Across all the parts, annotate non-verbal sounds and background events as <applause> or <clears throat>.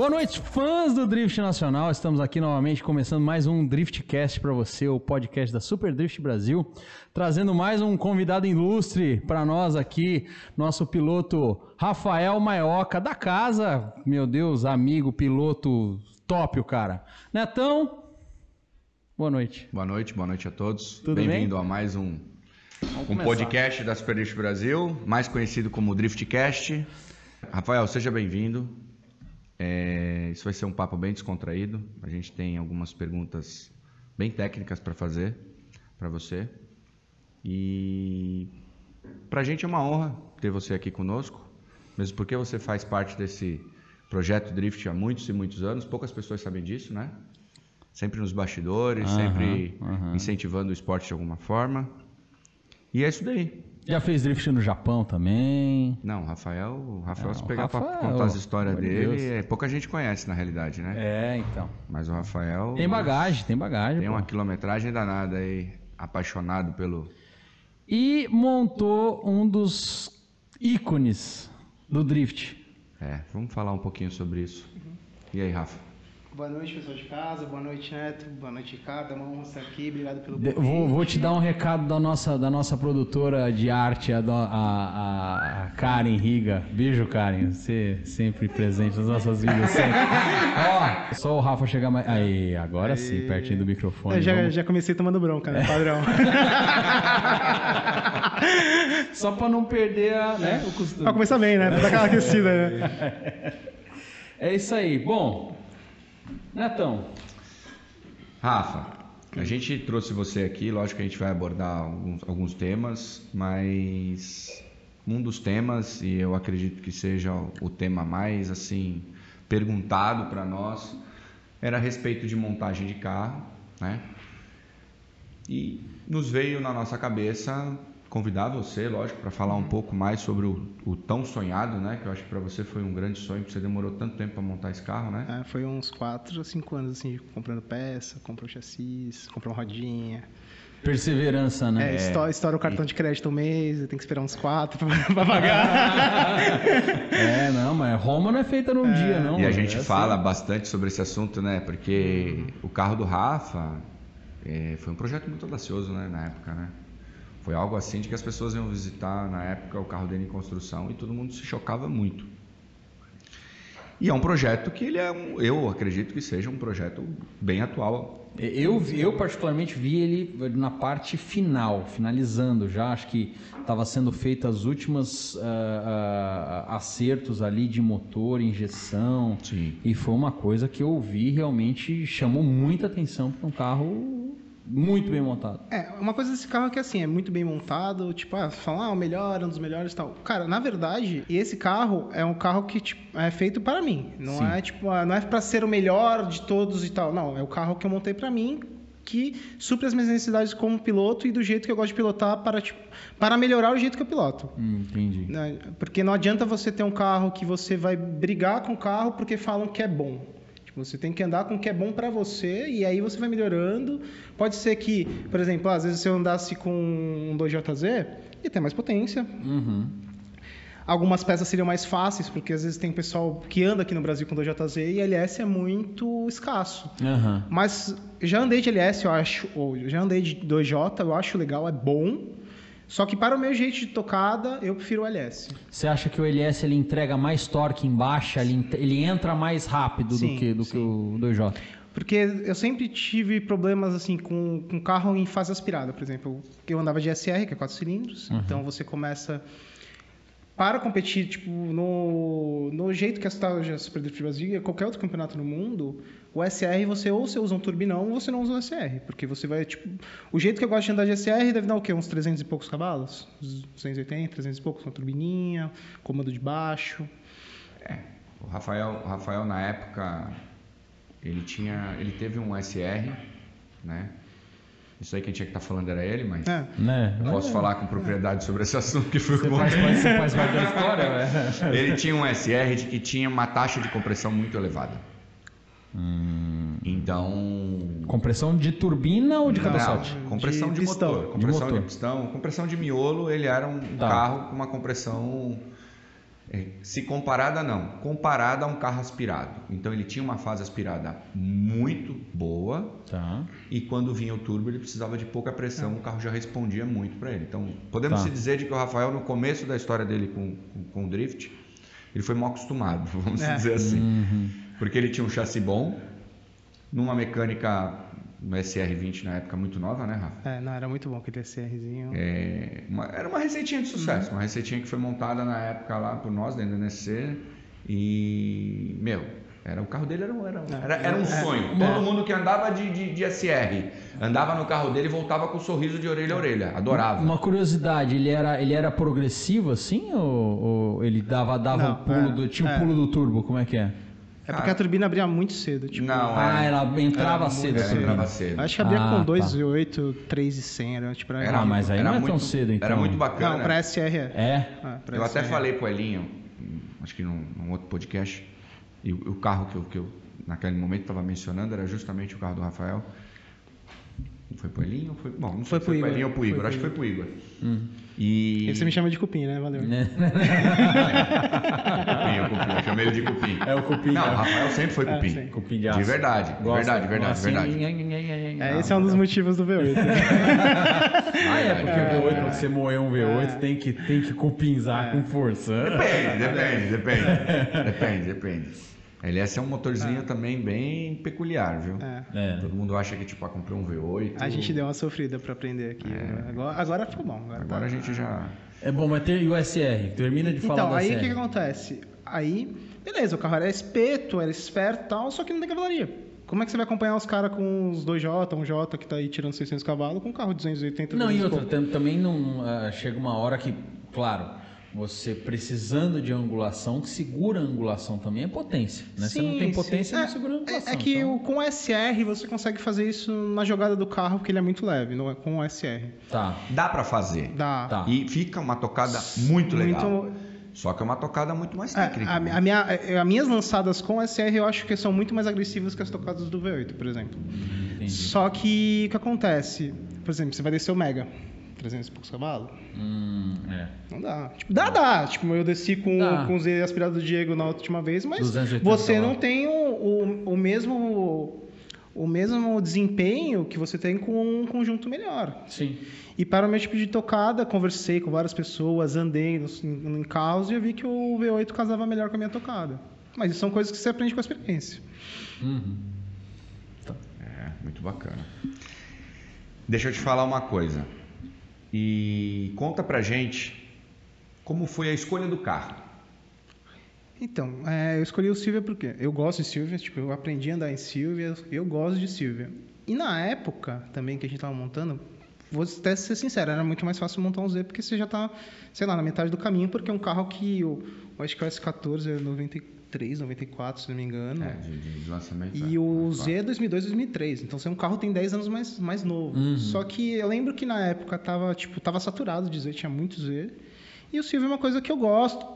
Boa noite, fãs do Drift Nacional. Estamos aqui novamente começando mais um Driftcast para você, o podcast da Super Drift Brasil, trazendo mais um convidado ilustre para nós aqui, nosso piloto Rafael Maioca da casa. Meu Deus, amigo, piloto top, o cara. Netão, boa noite. Boa noite, boa noite a todos. Tudo bem? Bem-vindo a mais um, um começar. podcast da Super Drift Brasil, mais conhecido como Driftcast. Rafael, seja bem-vindo. É, isso vai ser um papo bem descontraído. A gente tem algumas perguntas bem técnicas para fazer para você. E para a gente é uma honra ter você aqui conosco, mesmo porque você faz parte desse projeto Drift há muitos e muitos anos. Poucas pessoas sabem disso, né? Sempre nos bastidores, Aham, sempre aham. incentivando o esporte de alguma forma. E é isso daí. Já fez drift no Japão também. Não, Rafael, o Rafael, Não, se pegar para contar as histórias dele, é, pouca gente conhece na realidade, né? É, então. Mas o Rafael Tem bagagem, tem bagagem. tem pô. uma quilometragem danada aí, apaixonado pelo. E montou um dos ícones do drift. É, vamos falar um pouquinho sobre isso. E aí, Rafa? Boa noite, pessoal de casa. Boa noite, Neto. Boa noite, Ricardo. É uma honra estar aqui. Obrigado pelo convite. vou, vou te dar um recado da nossa, da nossa produtora de arte, a, a- a- Karen Riga. Beijo, Karen. Você sempre presente nas nossas vidas. <laughs> Ó, só o Rafa chegar mais. Aí, agora sim, pertinho do microfone. Eu já, Vamos- já comecei tomando bronca, né? Padrão. <laughs> Só pra não perder a, né, o costume. Pra começar bem, né? Pra dar aquela aquecida, né? <laughs> É isso aí. Bom, Netão, Rafa, a gente trouxe você aqui, lógico que a gente vai abordar alguns, alguns temas, mas um dos temas, e eu acredito que seja o tema mais assim perguntado para nós, era a respeito de montagem de carro, né? E nos veio na nossa cabeça convidar você, lógico, para falar um pouco mais sobre o, o tão sonhado, né? Que eu acho que para você foi um grande sonho, porque você demorou tanto tempo para montar esse carro, né? É, foi uns 4 ou 5 anos, assim, comprando peça, comprou chassis, comprou rodinha. perseverança, né? É, estoura, estoura o cartão de crédito um mês, tem que esperar uns 4 pra, <laughs> pra pagar. <laughs> É, não, mas Roma não é feita num dia, não. E a gente É assim. fala bastante sobre esse assunto, né? Porque o carro do Rafa é, foi um projeto muito audacioso, né? Na época, né? Foi algo assim de que as pessoas iam visitar na época o carro dele em construção e todo mundo se chocava muito. E é um projeto que ele é, um, eu acredito que seja um projeto bem atual. Eu, vi- eu particularmente vi ele na parte final, finalizando já. Acho que estava sendo feitas as últimas ah, ah, acertos ali de motor, injeção. Sim. E foi uma coisa que eu vi realmente chamou muita atenção para um carro muito bem montado. É, uma coisa desse carro é que assim, é muito bem montado, tipo, ah, falar, ah, o melhor, um dos melhores e tal. Cara, na verdade, esse carro é um carro que tipo, é feito para mim. Não Sim. é tipo, ah, não é para ser o melhor de todos e tal. Não, é o carro que eu montei para mim que supre as minhas necessidades como piloto e do jeito que eu gosto de pilotar para tipo, para melhorar o jeito que eu piloto. Hum, entendi. Né? Porque não adianta você ter um carro que você vai brigar com o carro porque falam que é bom. Tipo, você tem que andar com o que é bom pra você e aí você vai melhorando. Pode ser que, por exemplo, às vezes se eu andasse com um 2JZ, ele tem mais potência. Uhum. Algumas peças seriam mais fáceis, porque às vezes tem pessoal que anda aqui no Brasil com 2JZ e LS é muito escasso. Aham. Mas já andei de LS, eu acho, ou já andei de 2J, eu acho legal, é bom. Só que para o meu jeito de tocada, eu prefiro o LS. Você acha que o LS ele entrega mais torque em baixa, ele, ele entra mais rápido do Sim, que, do que o 2J? Porque eu sempre tive problemas assim com, com carro em fase aspirada, por exemplo. Eu andava de SR, que é 4 cilindros, então você começa para competir tipo no, no jeito que está hoje a Super Drift Brasil e qualquer outro campeonato no mundo, o SR você ou você usa um turbinão ou você não usa o SR, porque você vai tipo o jeito que eu gosto de andar de SR deve dar o quê? Uns 300 e poucos cavalos, Uns 280, 300 e poucos, uma turbininha, comando de baixo. O Rafael, o Rafael na época ele tinha, ele teve um SR, né? Isso aí quem tinha que estar falando era ele, mas É. Né? eu posso falar com propriedade sobre esse assunto que foi Você com faz, você faz parte da história, velho. <laughs> Ele tinha um SR de que tinha uma taxa de compressão muito elevada. Então. Compressão de turbina ou de cabeçote? compressão de, De pistão. motor. Compressão de, motor. pistão. Compressão de miolo, ele era um Tá. carro com uma compressão É, se comparada, não. Comparada a um carro aspirado. Então ele tinha uma fase aspirada muito boa. Tá. E quando vinha o turbo, ele precisava de pouca pressão, o carro já respondia muito para ele. Então, podemos Tá. se dizer de que o Rafael, no começo da história dele com, com, com o drift, ele foi mal acostumado, <laughs> vamos É. dizer assim. Uhum. Porque ele tinha um chassi bom, numa mecânica no SR20 na época muito nova, né, Rafa? É, não, era muito bom aquele SRzinho. É, uma- era uma receitinha de sucesso, uma receitinha que foi montada na época lá por nós, dentro da NSC. E, meu, era, o carro dele era, um- era, um- era, era um sonho. Todo mundo que andava de, de, de SR andava no carro dele e voltava com um sorriso de orelha a orelha. Adorava. Uma curiosidade, ele era, ele era progressivo assim ou, ou ele dava, dava Não, o pulo é, do. Tinha o é. pulo do turbo, como é que é? É porque a turbina abria muito cedo. Tipo, Não, Ah, é. ela entrava Era cedo. muito entrava cedo. Acho que abria Ah, com tá. 2,8, 3,100. Era, tipo, era, Ah, mas aí não é tão cedo, então. Era muito bacana. Não, pra SR é. É? Ah, pra Eu até SR. falei pro Elinho, hum, acho que num, num outro podcast, e o, o carro que eu, que eu naquele momento estava mencionando era justamente o carro do Rafael. Foi pro Elinho ou foi? Bom, não sei Foi se pro foi pro Igor. Elinho ou pro Foi Igor, pro acho que foi pro Igor. Hum. E. E você me chama de cupim, né? Valeu. <laughs> Cupim, eu, cupim, eu chamei ele de cupim. É o cupim, Não, é. o Rafael sempre foi É, cupim. sim. Cupim de de, aço. verdade, de verdade, verdade, assim, verdade. É, esse é um dos motivos do V8. <laughs> Ah, é, porque É. o V8, pra você moer um V8, tem, que, tem que cupinzar com força. Depende, depende, depende. <laughs> Depende, depende. LS é um motorzinho também bem peculiar, viu? É. É. Todo mundo acha que tipo, ah, comprei um V8. A gente deu uma sofrida pra aprender aqui. né? Agora, agora ficou bom. Agora, Agora tá. a gente já. É bom, mas tem e o SR? Termina de falar Então, do aí SR. o que, que acontece? Aí, beleza, o carro era espeto, era esperto e tal, só que não tem cavalaria. Como é que você vai acompanhar os caras com os 2J, um J que tá aí tirando 600 cavalos, com um carro de 280 Não, e 200 outra, também não ah, chega uma hora que, claro, você precisando de angulação, que segura a angulação também é potência. Né? você não Sim, tem sim. potência, não É, segura a é- angulação. É que então- o, com o SR você consegue fazer isso na jogada do carro, porque ele é muito leve, não é com o SR. Tá, Dá pra fazer. Dá. Tá. E fica uma tocada muito legal. Muito- Só que é uma tocada muito mais É, técnica. a, né? a minha, é, as minhas lançadas com SR eu acho que são muito mais agressivas que as tocadas do V8, por exemplo. entendi. Só que o que acontece? Por exemplo, você vai descer o Mega, 300 e poucos cavalos, Hum, é. não dá. Tipo, dá, dá. Tipo, eu desci com, Dá. com o Z aspirado do Diego na última vez, mas 280 você não tem o, o, o mesmo o mesmo desempenho que você tem com um conjunto melhor. Sim. E para o meu tipo de tocada, conversei com várias pessoas, andei nos- em, em carros e eu vi que o V8 casava melhor com a minha tocada. Mas isso são coisas que você aprende com a experiência. Uhum. É, muito bacana. Deixa eu te falar uma coisa. E conta pra gente como foi a escolha do carro. Então, é, eu escolhi o Silvia porque eu gosto de Silvia, tipo, eu aprendi a andar em Silvia, eu gosto de Silvia. E na época também que a gente estava montando, vou até ser sincero, era muito mais fácil montar um Z porque você já tá, sei lá, na metade do caminho, porque é um carro que eu, eu acho que o S14 é 93, 94, se não me engano. É, de, de- lançamento. E é. o Z é 2002, 2003. Então, você é um carro que tem 10 anos mais, mais novo. Uhum. Só que eu lembro que na época tava, tipo, tava saturado de Z, tinha muito Z. E o Silvio é uma coisa que eu gosto.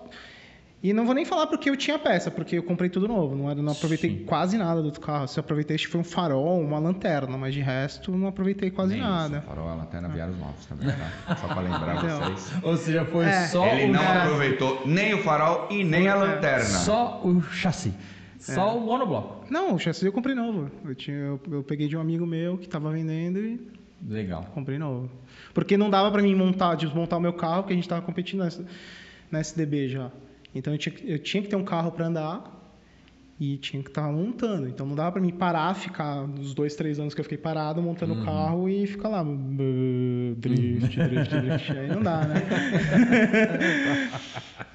E não vou nem falar porque eu tinha peça, porque eu comprei tudo novo. Não, não aproveitei Sim. quase nada do outro carro. Se eu aproveitei, acho que foi um farol, uma lanterna, mas de resto, não aproveitei quase Nem nada. Isso, farol, a lanterna vieram os novos também, tá? Só pra lembrar Então, vocês. Ou seja, foi É. só Ele o não aproveitou nem o farol e nem a lanterna. Só o chassi. Só o monobloco. Não, o chassi eu comprei novo. Eu, tinha, eu, eu peguei de um amigo meu que tava vendendo e Legal. Comprei novo. Porque não dava pra mim montar, desmontar o meu carro, porque a gente tava competindo na, na SDB já. Então eu tinha, que- eu tinha que ter um carro pra andar e tinha que estar montando. Então não dava pra mim parar, ficar os dois, três anos que eu fiquei parado montando o carro e ficar lá. Drift, <laughs> drift, drift. Aí não dá, né? <laughs>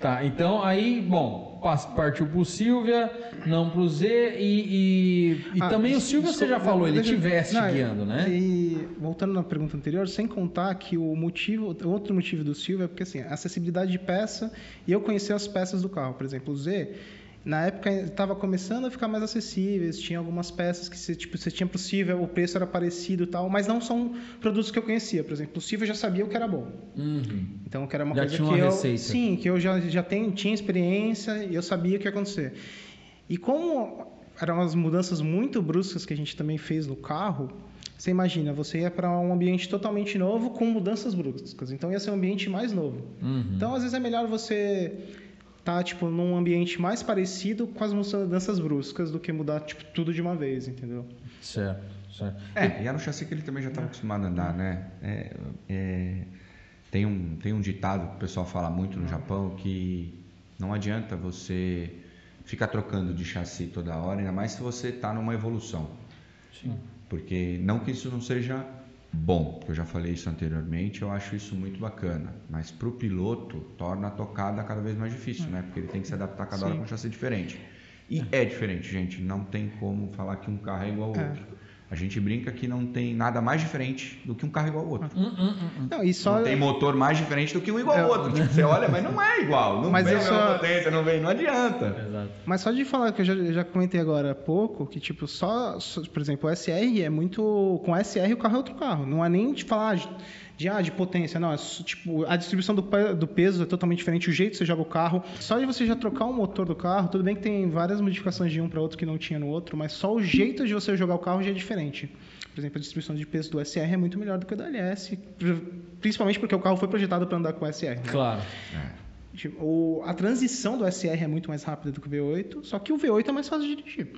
Tá, então aí, bom, partiu pro Silvia, não pro Z e, e, e Ah, também o Silvia você já falou, ele te veste não, guiando, né? E voltando na pergunta anterior, sem contar que o motivo, outro motivo do Silvio é porque assim, a acessibilidade de peça e eu conhecer as peças do carro, por exemplo, o Z, na época estava começando a ficar mais acessíveis, tinha algumas peças que você, tipo, você tinha possível, o preço era parecido e tal, mas não são produtos que eu conhecia, por exemplo, o Silvio eu já sabia o que era bom. Uhum. Então, que era uma Já coisa tinha que uma eu, receita. sim, que eu já, já tenho, tinha experiência e eu sabia o que ia acontecer. E como eram umas mudanças muito bruscas que a gente também fez no carro, você imagina, você ia para um ambiente totalmente novo com mudanças bruscas. Então ia ser um ambiente mais novo. Uhum. Então, às vezes é melhor você tá tipo num ambiente mais parecido com as mudanças bruscas do que mudar tipo tudo de uma vez, entendeu? Certo, certo. É, e era um chassi que ele também já estava acostumado a andar, né? É, é, tem, um, tem um ditado que o pessoal fala muito no Japão que não adianta você ficar trocando de chassi toda hora, ainda mais se você está numa evolução. Sim. Porque não que isso não seja bom, eu já falei isso anteriormente, eu acho isso muito bacana, mas para o piloto torna a tocada cada vez mais difícil, né? Porque ele tem que se adaptar cada hora Sim. com um chassi diferente. E é diferente, gente, não tem como falar que um carro é igual ao É. outro. A gente brinca que não tem nada mais diferente do que um carro igual ao outro. Hum, hum, hum. Não, e só Não tem motor mais diferente do que um igual ao É. outro. Tipo, você olha, mas não é igual. Não Mas vem eu a mesma só- potência, não vem, não adianta. Exato. Mas só de falar que eu já, já comentei agora há pouco, que tipo, só, só- por exemplo, o SR é muito. Com o SR o carro é outro carro. Não é nem de falar de, ah, de potência, não. É tipo, a distribuição do, do peso é totalmente diferente, o jeito que você joga o carro. Só de você já trocar o motor do carro, tudo bem que tem várias modificações de um para outro que não tinha no outro, mas só o jeito de você jogar o carro já é diferente. Por exemplo, a distribuição de peso do SR é muito melhor do que o da LS, principalmente porque o carro foi projetado para andar com o SR. né? Claro. Tipo, o- a transição do SR é muito mais rápida do que o V8, só que o V8 é mais fácil de dirigir.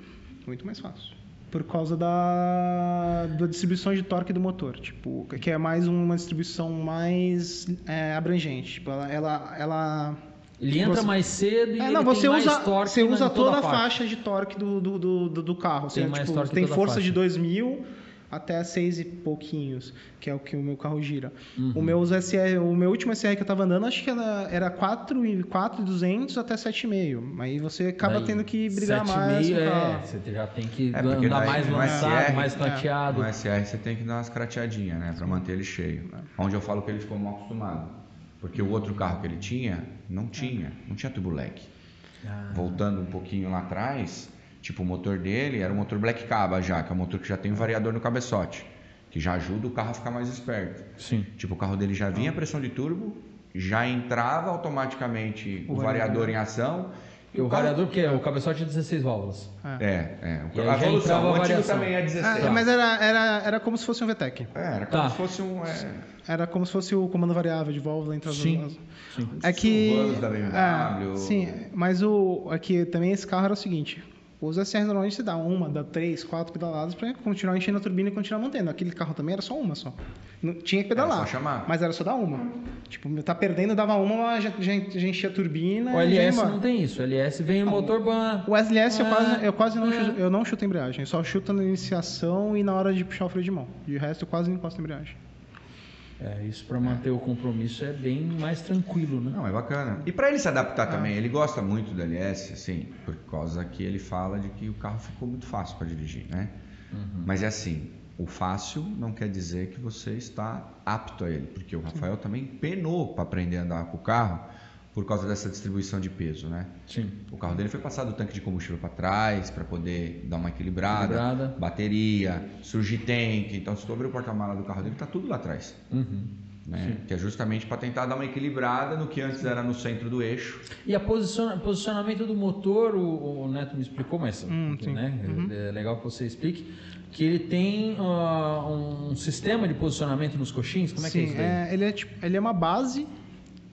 Muito mais fácil. Por causa da, da distribuição de torque do motor. Tipo, que é mais uma distribuição mais é, abrangente. Tipo, ela, ela, ela- Ele entra Você- mais cedo e É, não, você tem mais usa, torque você usa em toda, a faixa. de torque do, do, do, do- carro. Tem mais tipo, tem toda a força de 2000 até 6 e pouquinhos, que é o que o meu carro gira. Uhum. O, meu SR, o meu último SR que eu tava andando, acho que era, era 4,200 até 7,5. Aí você acaba Daí, tendo que brigar 7,5 mais. com o É, carro. você já tem que É, andar daí mais lançado, SR, mais é, tateado. No SR você tem que dar umas crateadinhas, né? Pra manter ele cheio. Onde eu falo que ele ficou mal acostumado. Porque o outro carro que ele tinha, não tinha. Não tinha turbo leque. Ah. Voltando um pouquinho lá atrás, tipo, o motor dele era um motor Black Caba já, que é um motor que já tem um variador no cabeçote. Que já ajuda o carro a ficar mais esperto. Sim. Tipo, o carro dele já vinha a pressão de turbo, já entrava automaticamente o, O variador variador. em ação. E o carro- variador, que é o cabeçote de 16 válvulas. É, é. E aí A evolução, o antigo variação. também é 16. Ah, mas era, era, era como se fosse um VTEC. É, era como Tá. se fosse um. É, Era como se fosse o comando variável de válvula entre as Sim. as- Sim. É que. Subaru da BMW. É, sim, mas o aqui também esse carro era o seguinte. Os SR normalmente você dá uma, dá três, quatro pedaladas para continuar enchendo a turbina e continuar mantendo. Aquele carro também era só uma só. Não, tinha que pedalar. Era só chamar. Mas era só dar uma. Tipo, tá perdendo, dava uma, já, já, já enchia a turbina. O e LS não tem isso. O LS vem o motor ban. O SLS eu Ah, quase, eu quase não, ah. chuto, eu não chuto a embreagem, eu só chuto na iniciação e na hora de puxar o freio de mão. De resto eu quase não encosto a embreagem. É, isso para manter o compromisso é bem mais tranquilo, né? Não, é bacana. E para ele se adaptar também, ele gosta muito do LS, assim, por causa que ele fala de que o carro ficou muito fácil para dirigir, né? Mas é assim, o fácil não quer dizer que você está apto a ele, porque o Rafael também penou para aprender a andar com o carro por causa dessa distribuição de peso, né? Sim. O carro dele foi passado o tanque de combustível para trás para poder dar uma equilibrada, Equilibrada. bateria, surgir tanque. Então, se tu abrir o porta-mala do carro dele, tá tudo lá atrás Uhum. né? Que é justamente para tentar dar uma equilibrada no que antes era no centro do eixo. E a posiciona- posicionamento do motor, o, o Neto me explicou, mas Hum, sim. né, é legal que você explique, que ele tem ah, um sistema de posicionamento nos coxins. Como é que é Sim, isso daí? ele, é, tipo, ele é uma base,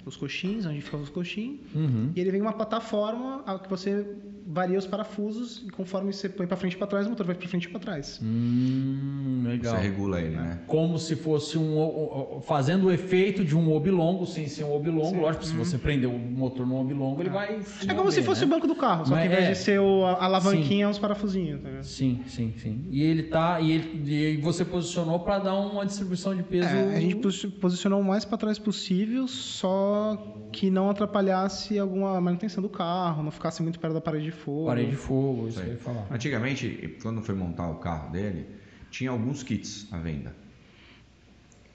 os coxins, onde ficam os coxins, Uhum. e ele vem uma plataforma que você varia os parafusos e conforme você põe para frente e para trás, o motor vai para frente e para trás. Hum, legal. Você regula ele, né? Como se fosse um. fazendo o efeito de um oblongo, sem ser um oblongo. Sim. Lógico, se você prender o motor no oblongo, ele vai. se É como se fosse né? o banco do carro, só Mas que ao invés é. de ser o, a alavanquinha, é uns parafusinhos. Tá vendo? Sim, sim, sim. E ele tá. E, ele, e você posicionou para dar uma distribuição de peso. É, a gente posi- posicionou o mais para trás possível, só que não atrapalhasse alguma manutenção do carro, não ficasse muito perto da parede de fogo. Parede de fogo, isso Isso que eu aí. ia falar. Antigamente, quando foi montar o carro dele, tinha alguns kits à venda.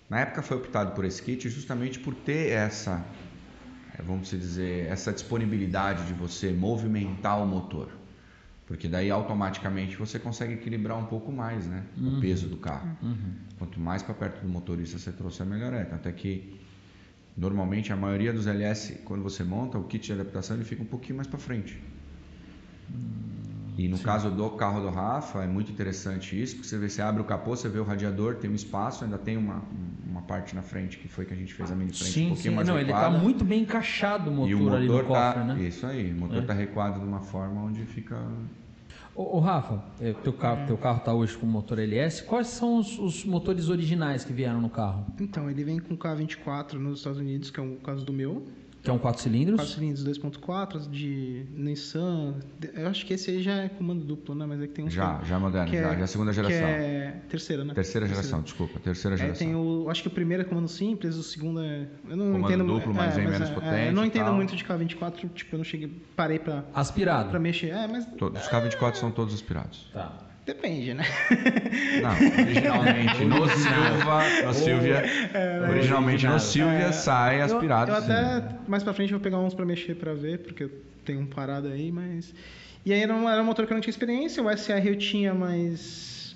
Na época foi optado por esse kit justamente por ter essa, eh, vamos dizer, essa disponibilidade de você movimentar o motor. Porque daí automaticamente você consegue equilibrar um pouco mais, né? O peso do carro. Quanto mais para perto do motorista você trouxer, melhor é. Até que normalmente a maioria dos LS, quando você monta o kit de adaptação, ele fica um pouquinho mais para frente. E no caso do carro do Rafa, é muito interessante isso, porque você vê, você abre o capô, você vê o radiador, tem um espaço, ainda tem uma, uma parte na frente que foi que a gente fez a mini frente um Sim, pouquinho sim. mais Não, ele recuada. tá muito bem encaixado o motor, E o ali no motor cofre, tá, né? isso aí, o motor É. tá recuado de uma forma onde fica Ô, ô, Rafa, é, teu carro, teu carro tá hoje com motor LS. Quais são os, os motores originais que vieram no carro? Então, ele vem com K24 nos Estados Unidos, que é o caso do meu. Que é um 4 cilindros? 4 cilindros 2.4 de Nissan. Eu acho que esse aí já é comando duplo, né? Mas é que tem um já, já moderno, que já, é- já segunda Que geração. é terceira, né? Terceira geração, desculpa, terceira geração. tem o. Acho que o primeiro é comando simples, o segundo é. Eu não Comando entendo duplo, mas vem menos é, potente É, eu não entendo tal. muito de K24, tipo, eu não cheguei. Parei pra, Aspirado. pra mexer. É, mas Todos, os K24 são todos aspirados. Tá. Depende, né? Não, originalmente <laughs> no Silva, no Silvia, originalmente no Silvia sai Eu, aspirado. eu sim. até mais pra frente vou pegar uns pra mexer pra ver, porque eu tenho um parado aí, mas. E aí era um, era um motor que eu não tinha experiência, o SR eu tinha, mas.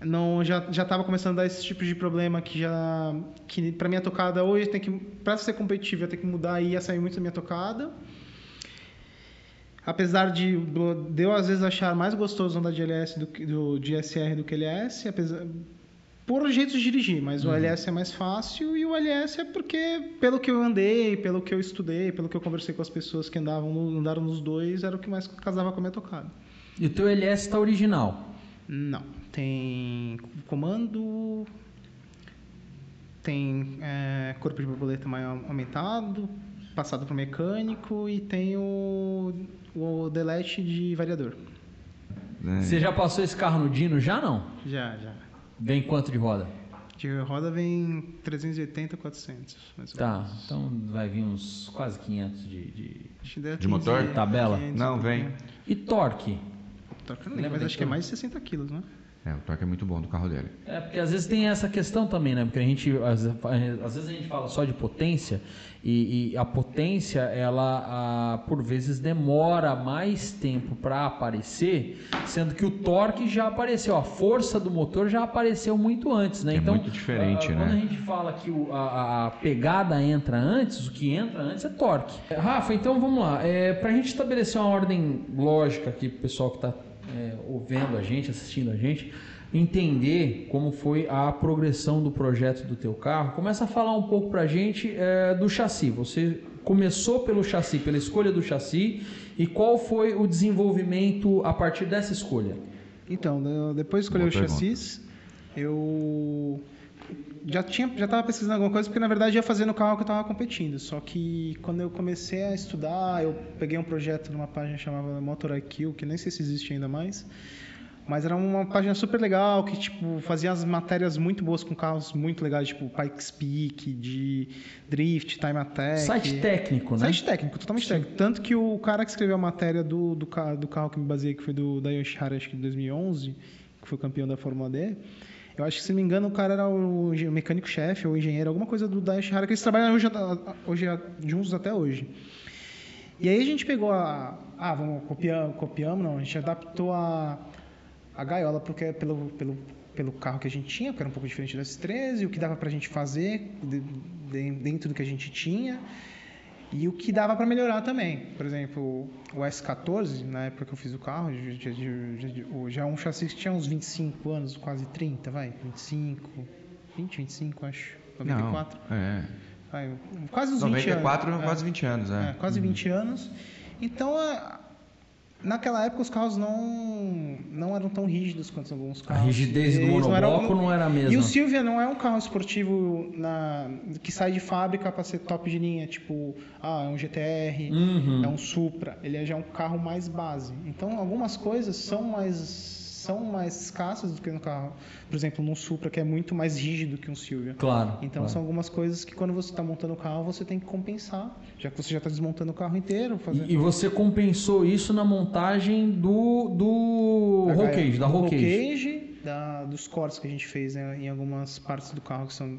Não, já, já tava começando a dar esse tipo de problema que já. Que pra minha tocada hoje tem que. Pra ser competitivo, eu tenho que mudar e ia sair muito da minha tocada. Apesar de, de eu às vezes achar mais gostoso andar de LS do que do, de SR do que LS, apesar, por jeito de dirigir, mas o LS é mais fácil e o LS é porque, pelo que eu andei, pelo que eu estudei, pelo que eu conversei com as pessoas que andavam no- andaram nos dois, era o que mais casava com a minha tocada. E o teu LS tá original? Não, tem comando, tem é, corpo de borboleta maior aumentado, passado para mecânico e tem o, o delete de variador. Né? Você já passou esse carro no Dino? Já não? Já, já. Vem quanto de roda? De roda vem 380, 400. Mais ou Tá, menos. então vai vir uns quase 500 de... de- De motor? Tabela? 500, Não, vem. E torque? Torque não lembro, mas acho que é mais de 60 quilos, né? É, o torque é muito bom do carro dele. É, porque às vezes tem essa questão também, né? Porque a gente, às, às vezes a gente fala só de potência e, e a potência, ela, ah, por vezes, demora mais tempo para aparecer, sendo que o torque já apareceu, a força do motor já apareceu muito antes, né? É então, muito diferente, ah, né? Quando a gente fala que o- a, a- a pegada entra antes, o que entra antes é torque. Rafa, então vamos lá. É, para a gente estabelecer uma ordem lógica aqui pro pessoal que está ouvindo a gente, assistindo a gente, entender como foi a progressão do projeto do teu carro, começa a falar um pouco pra gente é, do chassi. Você começou pelo chassi, pela escolha do chassi, e qual foi o desenvolvimento a partir dessa escolha? Então, da- depois de escolher o Boa pergunta. chassis, eu já tinha já estava pesquisando alguma coisa porque na verdade ia fazer no carro que eu estava competindo. Só que quando eu comecei a estudar, eu peguei um projeto numa página chamada Motor IQ, que nem sei se existe ainda mais. Mas era uma página super legal que tipo fazia as matérias muito boas com carros muito legais, tipo Pikes Peak, de drift, time attack. Site técnico, né? Site técnico, totalmente técnico. Tanto que o cara que escreveu a matéria do, do, do carro que me baseei, que foi do da Yoshihara, acho que de 2011, que foi campeão da Fórmula D, eu acho que, se não me engano, o cara era o mecânico-chefe ou engenheiro, alguma coisa do da Yoshihara, que eles trabalham hoje, hoje, juntos até hoje. E aí a gente pegou a... Ah, vamos, copiamos, copiamos não, a gente adaptou a, a gaiola porque, pelo, pelo, pelo carro que a gente tinha, que era um pouco diferente do S13, o que dava pra gente fazer de- de- dentro do que a gente tinha e o que dava para melhorar também. Por exemplo, o S14, na época que eu fiz o carro, já, já- já- já é um chassi que tinha uns 25 anos, quase 30, vai, 25, 20, 25, acho, 94. Não, é. Vai, quase uns 20 94, anos. quase 20 anos, é. É, quase 20 anos. Então, a- naquela época os carros não, não eram tão rígidos quanto alguns A carros. rigidez do Eles não monobloco não era a mesma. E o Silvia não é um carro esportivo na, que sai de fábrica para ser top de linha, tipo, ah, é um GTR, Uhum. é um Supra. Ele é já um carro mais base. Então, algumas coisas são mais são mais escassas do que no carro. Por exemplo, num Supra que é muito mais rígido que um Silvia. Claro. Então claro. são algumas coisas que quando você está montando o carro você tem que compensar, já que você já está desmontando o carro inteiro, fazendo E, e você compensou isso na montagem do, do roll cage, da roll cage. Da- dos cortes que a gente fez né, em algumas partes do carro que são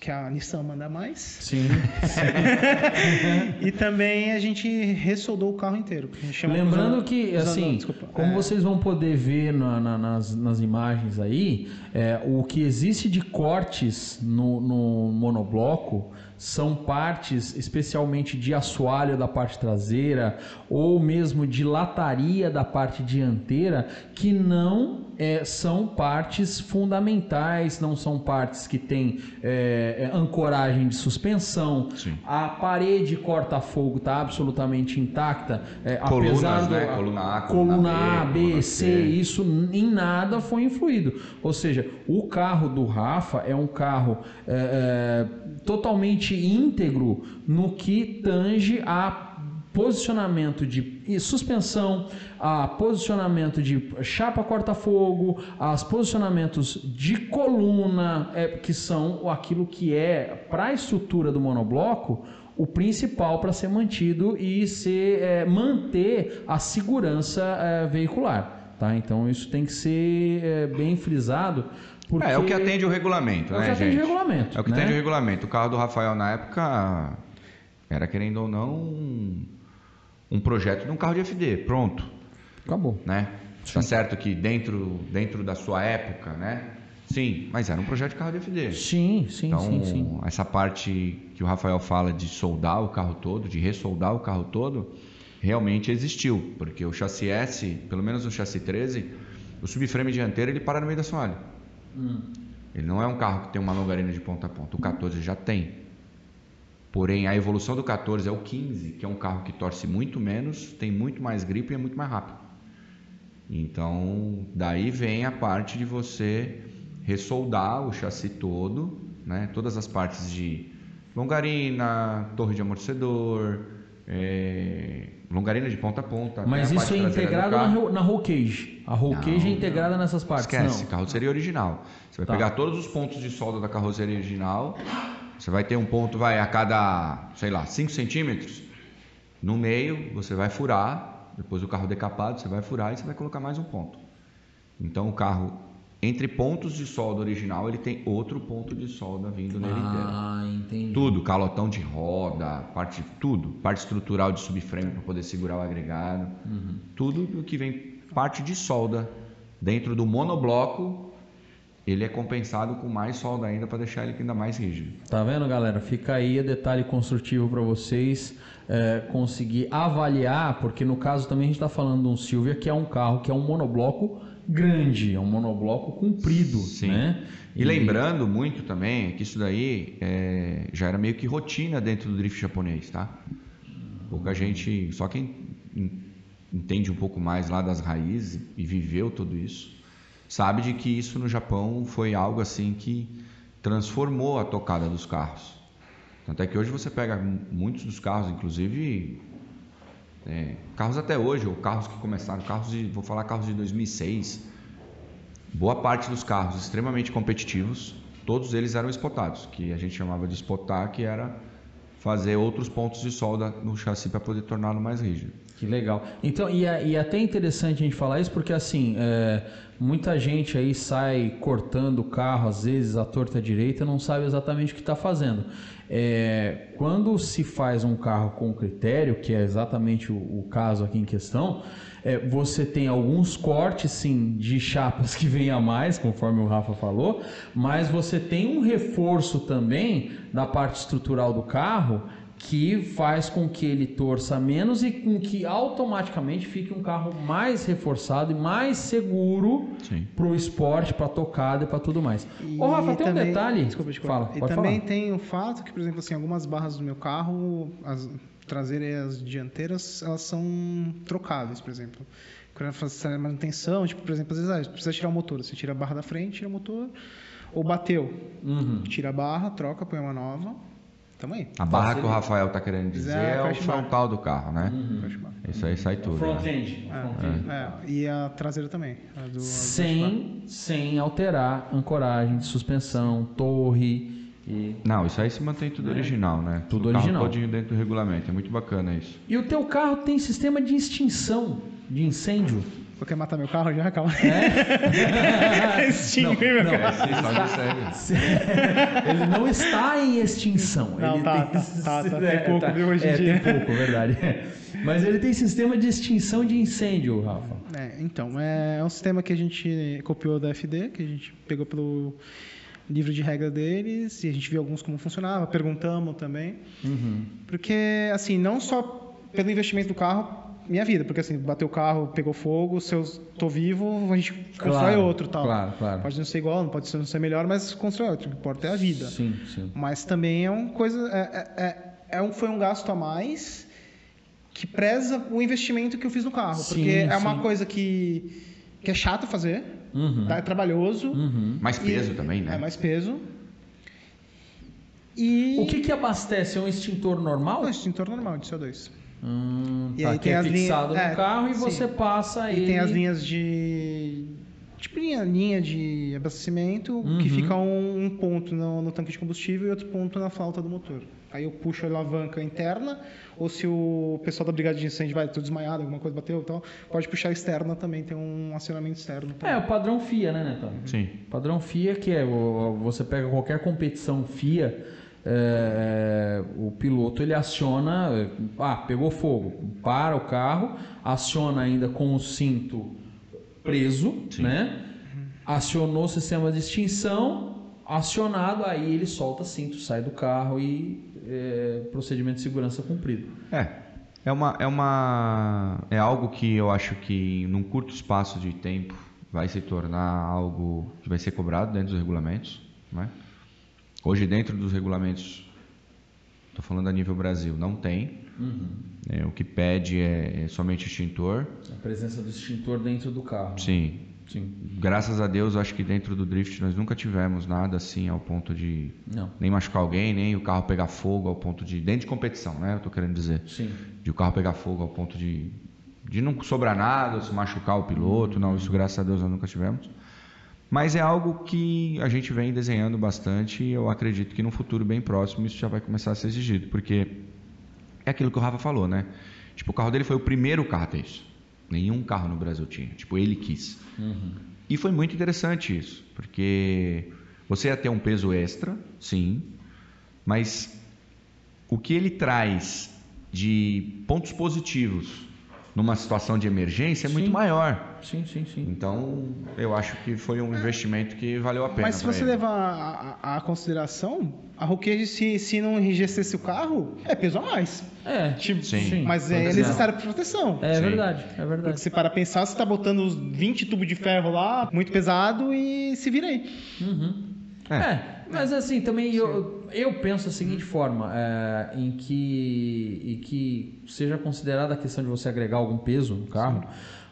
que a Nissan manda mais. Sim. <laughs> E também a gente ressoldou o carro inteiro. Lembrando usando- que, usando- assim, desculpa, como é, vocês vão poder ver na- na- nas, nas imagens aí, é, o que existe de cortes no, no monobloco são partes, especialmente de assoalho da parte traseira ou mesmo de lataria da parte dianteira, que não é, são partes fundamentais, não são partes que têm é, é ancoragem de suspensão. Sim. A parede corta-fogo está absolutamente intacta, é, Colunas, apesar do né? coluna A, coluna A, B, B C, isso em nada foi influído. Ou seja, o carro do Rafa é um carro é, é, totalmente íntegro no que tange a posicionamento de suspensão, a posicionamento de chapa corta-fogo, as posicionamentos de coluna, é, que são aquilo que é para a estrutura do monobloco o principal para ser mantido e ser, é, manter a segurança é, veicular. Tá? Então isso tem que ser é, bem frisado. Porque... É, é o que atende o regulamento, é né, o que atende o regulamento. É o que né? atende o regulamento. O carro do Rafael na época era, querendo ou não, um, projeto de um carro de FD. Pronto. Acabou. Né? Tá certo que dentro, dentro da sua época, né? Sim, mas era um projeto de carro de FD. Sim, sim, então, sim, sim. Essa parte que o Rafael fala de soldar o carro todo, de ressoldar o carro todo, realmente existiu. Porque o chassi S, pelo menos o chassi 13, o subframe dianteiro ele para no meio da soalha. Hum. Ele não é um carro que tem uma longarina de ponta a ponta. O 14 já tem. Porém, a evolução do 14 é o 15, que é um carro que torce muito menos, tem muito mais gripe e é muito mais rápido. Então, daí vem a parte de você ressoldar o chassi todo, né? todas as partes de longarina, torre de amortecedor, é, longarina de ponta a ponta. Mas isso é integrado na, na roll cage. A roll não, cage é integrada não. nessas partes. Esquece, não. carroceria original. Você vai tá. pegar todos os pontos de solda da carroceria original. Você vai ter um ponto, vai a cada, sei lá, 5 centímetros. No meio, você vai furar. Depois o carro decapado, você vai furar e você vai colocar mais um ponto. Então o carro entre pontos de solda original, ele tem outro ponto de solda vindo nele ah, inteiro. entendi. Tudo, calotão de roda, parte tudo, parte estrutural de subframe para poder segurar o agregado. Uhum. Tudo o que vem parte de solda dentro do monobloco, ele é compensado com mais solda ainda para deixar ele ainda mais rígido. Tá vendo, galera? Fica aí o detalhe construtivo para vocês é, conseguir avaliar, porque no caso também a gente está falando de um Silvia que é um carro que é um monobloco grande, é um monobloco comprido, Sim. né? E, e lembrando muito também que isso daí é, já era meio que rotina dentro do drift japonês, tá? Pouca gente, só quem entende um pouco mais lá das raízes e viveu tudo isso, sabe de que isso no Japão foi algo assim que transformou a tocada dos carros. Tanto é que hoje você pega muitos dos carros, inclusive é, carros até hoje, ou carros que começaram, carros de, vou falar carros de 2006, boa parte dos carros extremamente competitivos, todos eles eram spotados, que a gente chamava de spotar, que era fazer outros pontos de solda no chassi para poder torná-lo mais rígido. Que legal. Então, e é, e é até interessante a gente falar isso, porque assim, é, muita gente aí sai cortando o carro, às vezes, à torta direita, não sabe exatamente o que está fazendo. É, quando se faz um carro com critério, que é exatamente o, o caso aqui em questão, é, você tem alguns cortes sim de chapas <laughs> que vêm a mais, conforme o Rafa falou, mas você tem um reforço também da parte estrutural do carro que faz com que ele torça menos e com que automaticamente fique um carro mais reforçado e mais seguro para o esporte, para a tocada e para tudo mais. E Ô, Rafa, tem também, um detalhe. Desculpa, desculpa. Fala, e também falar. tem o fato que, por exemplo, assim, algumas barras do meu carro, as traseiras e as dianteiras, elas são trocáveis, por exemplo. Quando fazer manutenção, tipo, por exemplo, às vezes ah, precisa tirar o motor, você tira a barra da frente, tira o motor, ou bateu, uhum. tira a barra, troca, põe uma nova Tamo aí. A barra que o Rafael está querendo dizer é, é o frontal do carro, né? Uhum. Isso aí sai tudo. Front end. Né? É. É. E a traseira também. A do, sem, sem alterar ancoragem, suspensão, torre. E... Não, isso aí se mantém tudo é. original, né? Tudo o original. todinho dentro do regulamento. É muito bacana isso. E o teu carro tem sistema de extinção de incêndio Pô, quer matar meu carro já? Calma. É? <laughs> Extingue meu carro. <laughs> Ele não está em extinção. Não, ele tá, tem... tá, tá, tá, Tem pouco, tá, viu, hoje em é, dia. Tem pouco, verdade. Mas ele tem sistema de extinção de incêndio, Rafa. É, então, é um sistema que a gente copiou da FD, que a gente pegou pelo livro de regra deles e a gente viu alguns como funcionava, perguntamos também. Uhum. Porque, assim, não só pelo investimento do carro, minha vida, porque assim, bateu o carro, pegou fogo, se eu tô vivo, a gente constrói Claro, outro tal. claro, claro. Pode não ser igual, não pode ser, não ser melhor, mas constrói outro. O que importa é a vida. Sim, sim. Mas também é uma coisa. É, é- é- é um, foi um gasto a mais que preza o investimento que eu fiz no carro. Sim, porque é uma coisa que, que é chato fazer, Uhum. tá? é trabalhoso, Uhum. Mais peso E- também, né? é mais peso. E. O que que abastece? É um extintor normal? É um extintor normal de CO2. Hum, E tá, aí que tem é as linhas- fixado é, no carro e sim. você passa E ele... tem as linhas de. Tipo, linha, linha de abastecimento, Uhum. que fica um, um ponto no, no tanque de combustível e outro ponto na flauta do motor. Aí eu puxo a alavanca interna, ou se o pessoal da brigada de incêndio vai, tô desmaiado, alguma coisa bateu e tal, pode puxar a externa também, tem um acionamento externo É, também. o padrão FIA, né, Neto? Sim. Padrão FIA, que é o- você pega qualquer competição FIA, é, o piloto ele aciona, é, ah, pegou fogo, para o carro, aciona ainda com o cinto preso, Sim. né? Acionou o sistema de extinção, acionado, aí ele solta cinto, sai do carro e é, procedimento de segurança cumprido. É. É uma, é uma. É algo que eu acho que num curto espaço de tempo vai se tornar algo que vai ser cobrado dentro dos regulamentos. Né? Hoje, dentro dos regulamentos, estou falando a nível Brasil, não tem. É, o que pede é, é somente extintor. A presença do extintor dentro do carro. Sim. Sim. Graças a Deus, eu acho que dentro do drift nós nunca tivemos nada assim ao ponto de Não. nem machucar alguém, nem o carro pegar fogo ao ponto de. Dentro de competição, né? Eu tô querendo dizer. Sim. de o carro pegar fogo ao ponto de, de não sobrar nada, se machucar o piloto, não, isso graças a Deus nós nunca tivemos. Mas é algo que a gente vem desenhando bastante e eu acredito que no futuro bem próximo isso já vai começar a ser exigido, porque é aquilo que o Rafa falou, né? Tipo, o carro dele foi o primeiro carro a ter isso. Nenhum carro no Brasil tinha. Tipo, ele quis. E foi muito interessante isso, porque você ia ter um peso extra, sim, mas o que ele traz de pontos positivos numa situação de emergência é muito Sim. maior. Sim, sim, sim. Então, eu acho que foi um investimento que valeu a pena. Mas se você ele. levar a, a- a consideração, a Roqueige, se, se não enrijecesse o carro, é peso a mais. É, Tipo, Sim. Mas é Proteção. necessário proteção. É Sim. verdade, é Porque verdade. se para pensar, você está botando os 20 tubos de ferro lá, muito pesado, e se vira aí. É. É, mas assim, também eu, eu penso da seguinte forma, é, em, que, em que seja considerada a questão de você agregar algum peso no carro,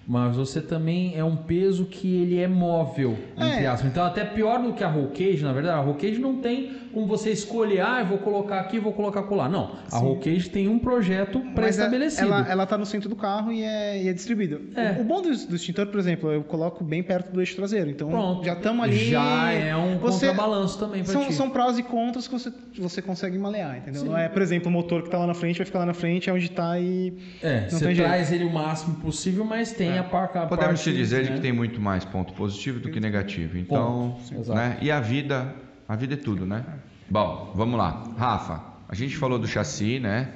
mas você também é um peso que ele é móvel, entre É. aspas. Então até pior do que a roll cage, na verdade, a roll cage não tem como você escolher, ah, eu vou colocar aqui, vou colocar colar. Não, a roll cage tem um projeto é- pré-estabelecido. ela, ela tá no centro do carro e é, e é distribuída. É. O, o bom do, do extintor, por exemplo, eu coloco bem perto do eixo traseiro. Então Pronto. já estamos ali. Já é um Você- contrabalanço também pra São, ti. são prós e contras que você, você consegue malear, entendeu? Não é, por exemplo, o motor que está lá na frente vai ficar lá na frente, é onde está e. É, não você tem jeito. traz ele o máximo possível, mas tem a parca. a Podemos parte, te dizer né? que tem muito mais ponto positivo do que negativo. Então, Ponto, sim. Exato. né? E a vida, a vida é tudo, né? Bom, vamos lá. Rafa, a gente falou do chassi, né?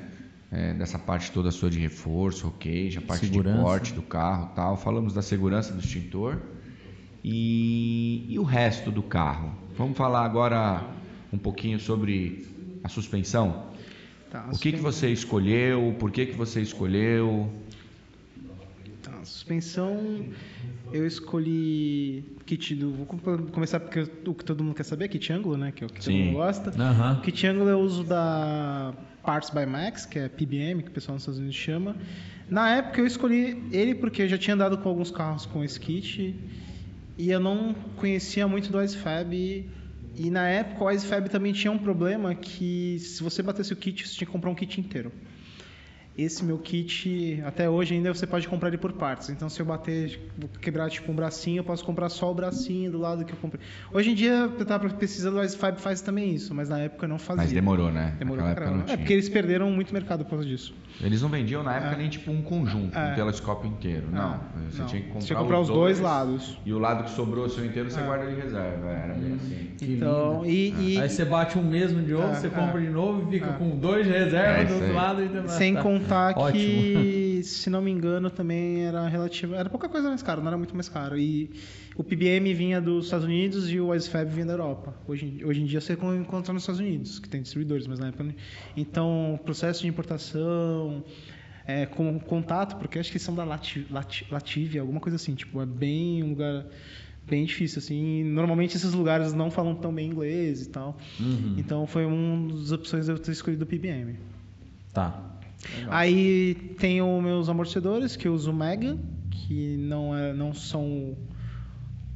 É, dessa parte toda sua de reforço, ok, a parte Segurança. de porte do carro tal. Falamos da segurança do extintor. E, e o resto do carro? Vamos falar agora um pouquinho sobre a suspensão. Tá, O que, que você escolheu? Por que, que você escolheu? Suspensão, eu escolhi kit do. Vou com- começar porque o que todo mundo quer saber, kit ângulo, né? Que é o que todo Sim. mundo gosta. Aham. O kit ângulo eu uso da Parts by Max, que é PBM, que o pessoal nos Estados Unidos chama. Na época eu escolhi ele porque eu já tinha andado com alguns carros com esse kit e eu não conhecia muito do IceFab. E, e na época o IceFab também tinha um problema que se você batesse o kit, você tinha que comprar um kit inteiro. Esse meu kit, até hoje ainda você pode comprar ele por partes. Então, se eu bater, vou quebrar tipo um bracinho, eu posso comprar só o bracinho do lado que eu comprei. Hoje em dia, eu tava pesquisando, o Icefab faz também isso, mas na época eu não fazia. Mas demorou, né? Demorou pra caramba. É porque eles perderam muito mercado por causa disso. Eles não vendiam na época nem tipo um conjunto, um É. telescópio inteiro. Não. Você não. tinha que comprar, Tinha que comprar os dois lados. E o lado que sobrou o seu inteiro É. você guarda de reserva. Era bem assim. Que então, e, e Aí você bate um mesmo de outro, É, você é. compra de novo e fica É. com dois de reserva É, do outro lado. E... sem tá. Ótimo. que <laughs> se não me engano, também era relativo. Era pouca coisa mais caro, não era muito mais caro. E o PBM vinha dos Estados Unidos e o WiseFab vinha da Europa. Hoje, hoje em dia você encontra nos Estados Unidos, que tem distribuidores, mas na época. não- Então, processo de importação, é, com contato, porque acho que são da Lati, Lati, Lativia, alguma coisa assim. Tipo, é bem um lugar bem difícil, assim. Normalmente esses lugares não falam tão bem inglês e tal. Então, foi uma das opções de eu ter escolhido o PBM. Tá. Aí tem os meus amortecedores, que eu uso Mega, que não, é, não são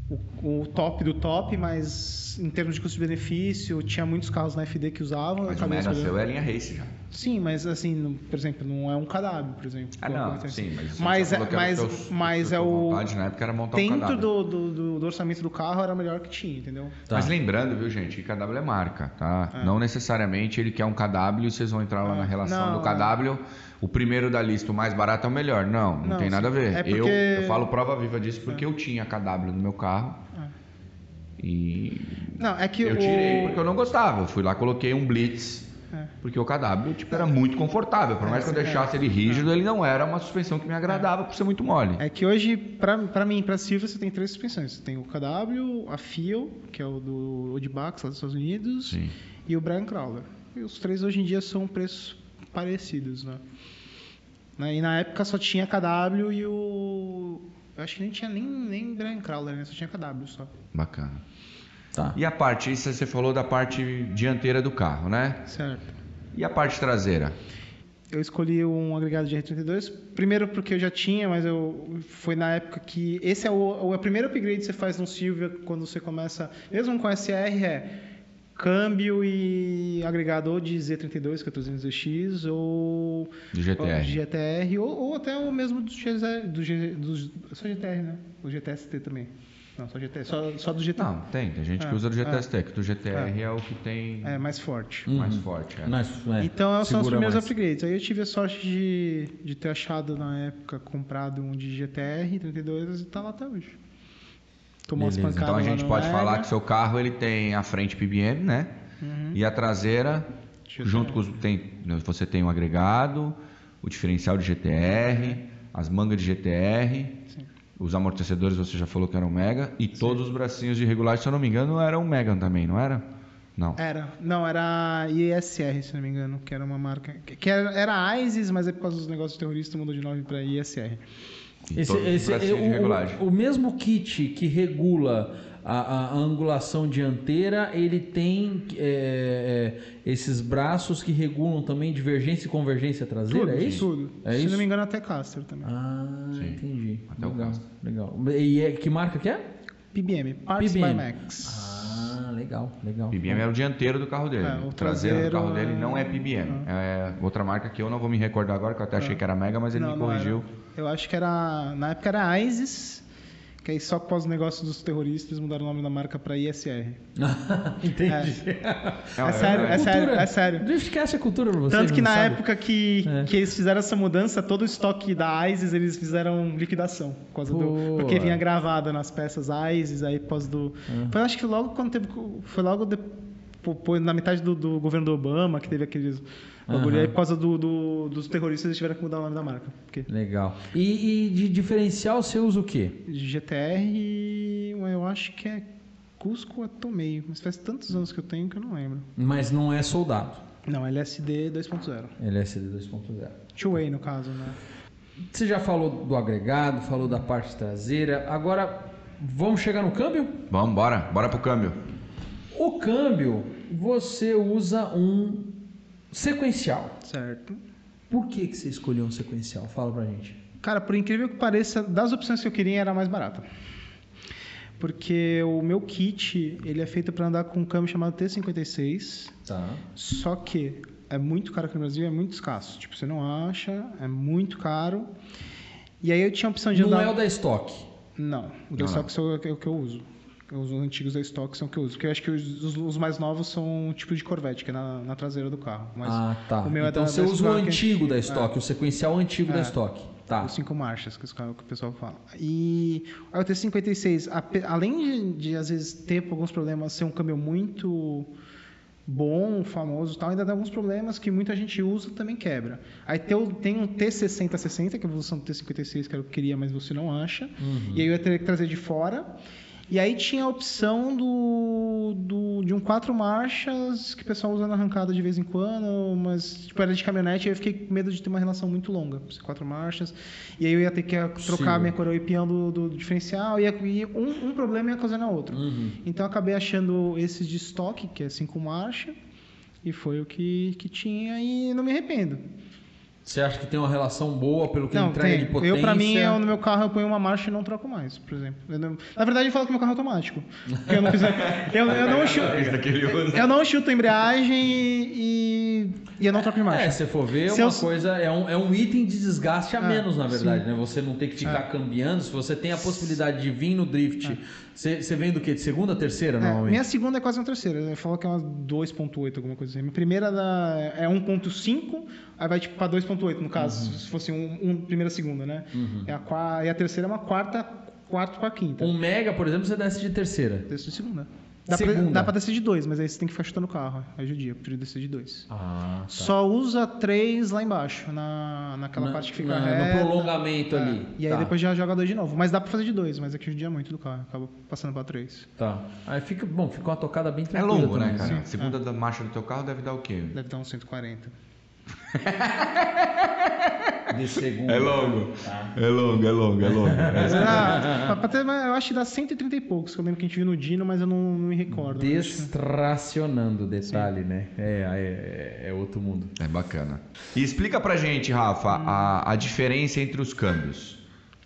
o, o top do top, mas em termos de custo-benefício, tinha muitos carros na FD que usavam. Mas o Mega seu é linha race já. Sim, mas assim, não- por exemplo, não é um KW, por exemplo. Ah, não, coisa sim, mas mas, já é, mas, mas é o. vontade na época era montar um Dentro KW. do, do, do- do orçamento do carro era o melhor que tinha, entendeu? Tá. Mas lembrando, viu, gente, que KW é marca, tá? Não necessariamente ele quer um KW e vocês vão entrar lá na relação Não, do KW. O primeiro da lista, o mais barato é o melhor. Não, não, Não, tem nada a ver. É eu, porque- eu falo prova viva disso porque eu tinha KW no meu carro. E Não, é que eu o. tirei porque eu não gostava. Eu fui lá, coloquei um Blitz. É. Porque o KW tipo, era muito confortável. Por mais que eu deixasse ele rígido, ele não era uma suspensão que me agradava por ser muito mole. É que hoje, pra, pra mim, pra Silvia, você tem três suspensões. Você tem o KW, a FIO, que é o do Odibax, lá dos Estados Unidos, Sim. e o Brian Crowler. E os três hoje em dia são preços parecidos, né? Né, E na época só tinha KW e o... Eu acho que nem tinha nem, nem Brian Crowler, né? Só tinha KW só. Bacana. Tá. E a parte, isso você falou da parte dianteira do carro, né? Certo. E a parte traseira? Eu escolhi um agregado de R32, primeiro porque eu já tinha, mas eu foi na época que esse é o, o primeiro upgrade que você faz no Silvia quando você começa, mesmo com SR é câmbio e agregado ou de Z32, que é 300X, ou GTR. ou GTR, ou, ou até o mesmo do, GZ, do, G, do GTR, né? O GTST também. Não, só GTR, só, só do GTR. Não, tem. Tem gente que É, usa do é. GTST, que do GTR é, o que tem É mais forte. mais forte. É. Mas, é, Então são os primeiros mais. upgrades. Aí eu tive a sorte de, de ter achado na época, comprado um de GTR 32 e tá lá até hoje. Tomou Beleza. pancadas Então a gente pode Mega. falar que seu carro ele tem a frente PBM, né? E a traseira, GTR. junto com os. Tem, você tem o agregado, o diferencial de GTR, as mangas de GTR, os amortecedores você já falou que eram Mega, e todos os bracinhos de regulagem, se eu não me engano, eram Mega também, não era? Não. Era. Não, era ISR, se não me engano, que era uma marca. Que era, era ISIS, mas é por causa dos negócios terroristas mudou de nome pra ISR. E Esse, todos os esse- bracinhos de o- regulagem. o, o mesmo kit que regula a, a- angulação dianteira, ele tem é, é, esses braços que regulam também divergência e convergência traseira, Tudo, é isso? tudo. É se isso? não me engano, até Caster também. Ah, Sim. entendi. Até o legal, Castro. legal. E é, que marca que é? PBM, Parts PBM. by Max. Ah, legal, legal. PBM é o dianteiro do carro dele. É, o o traseiro, do traseiro carro dele é- não é PBM. É outra marca que eu não vou me recordar agora, que eu até achei que era Mega, mas ele Não, me corrigiu. Eu acho que era. Na época era ISIS, que aí só após o negócio dos terroristas eles mudaram o nome da marca pra ISR. <laughs> entendi. Não, é sério, é sério, Cultura. é sério. Driftcast é cultura pra vocês, Tanto que na sabe? época que, É. que eles fizeram essa mudança, todo o estoque da ISIS eles fizeram liquidação. Por causa do, porque vinha gravada nas peças ISIS, aí por causa do. É. Foi acho que logo quando teve. Foi logo de- pô- pô, na metade do, do governo do Obama que teve aqueles. Bagulho, Aham. Aí por causa do, do- dos terroristas eles tiveram que mudar o nome da marca. Porque Legal. E, e de diferencial você usa o quê? GTR, eu acho que é Cusco a Tomei, mas faz tantos anos que eu tenho que eu não lembro. Mas não é soldado. Não, LSD 2.0. LSD 2.0. Two-way no caso, né? Você já falou do agregado, falou da parte traseira. Agora, vamos chegar no câmbio? Vamos, bora. Bora pro câmbio. O câmbio, você usa um sequencial. Certo. Por que, que você escolheu um sequencial? Fala pra gente. Cara, por incrível que pareça, das opções que eu queria era a mais barata. Porque o meu kit, ele é feito para andar com um câmbio chamado T56, Tá. só que é muito caro aqui no Brasil, é muito escasso. Tipo, você não acha, é muito caro. E aí eu tinha a opção de Não andar... é o da estoque. Não, o da Não, Stock são o que- o que eu uso. Os antigos da Stock são o que eu uso. Porque eu acho que os, os- mais novos são um tipo de Corvette, que é na, na traseira do carro. Mas ah, tá. o meu é então da- você da usa o Stock, antigo da estoque, o sequencial antigo da É. estoque. Tá. Os cinco marchas, que, os, que o pessoal fala. E o T56, ape- além de, de, às vezes ter alguns problemas, ser um câmbio muito bom, famoso e tal, ainda dá alguns problemas que muita gente usa também quebra. Aí tem, um T6060, que é a evolução do T56, que era o que eu queria, mas você não acha. E aí eu ia ter que trazer de fora. E aí tinha a opção do, do- de um quatro marchas que o pessoal usa na arrancada de vez em quando, mas tipo, era de caminhonete, aí eu fiquei com medo de ter uma relação muito longa, ser quatro marchas. E aí eu ia ter que trocar a Sim. minha coroa e peão do, do diferencial, e, e um, um problema ia causando outro. Uhum. Então eu acabei achando esses de estoque, que é cinco marchas, e foi o que, que tinha, e não me arrependo. Você acha que tem uma relação boa pelo que não, entrega tem. de potência? Eu, pra mim, eu, no meu carro eu ponho uma marcha e não troco mais, por exemplo. Não- na verdade, eu falo que meu carro é automático. Eu não. <laughs> Eu, eu não chuto. Eu não chuto a embreagem e, e eu não troco de marcha. É, se for ver, Se uma eu- coisa, é um, é um item de desgaste a Ah, menos, na verdade, sim. né? Você não tem que ficar cambiando. Se você tem a possibilidade de vir no drift, você, você vem do quê? De segunda terceira, É, normalmente? minha segunda é quase uma terceira. Eu falo que é uma 2.8, alguma coisa assim. Minha primeira é 1.5, aí vai tipo pra 2.8, no caso, Uhum. se fosse um, um primeira segunda, né? É a e a terceira é uma quarta, quarta com a quinta. Um mega, por exemplo, você desce de terceira. Desce de segunda. Dá Segunda. Pra, dá pra descer de dois, mas aí você tem que ficar chutando o carro. Aí judia, eu prefiro descer de dois. Ah, tá. Só usa três lá embaixo, na, naquela Na- parte que fica na- no reta. prolongamento É, ali. E aí Tá. depois já joga dois de novo. Mas dá pra fazer de dois, mas é que judia muito do carro. Acaba passando pra três. Tá. Aí fica, bom, fica uma tocada bem É tranquila longo, né, também, cara? assim. A segunda da marcha do teu carro deve dar o quê? Deve dar uns 140. <laughs> De segunda. É longo. Tá. É longo, é longo, é longo. <laughs> Mas dá- pra- pra ter uma- eu acho que dá 130 e poucos, que eu lembro que a gente viu no Dino, mas eu não, não me recordo. Destracionando o detalhe, né? É, é, é outro mundo. É bacana. E explica pra gente, Rafa, a, a diferença entre os câmbios.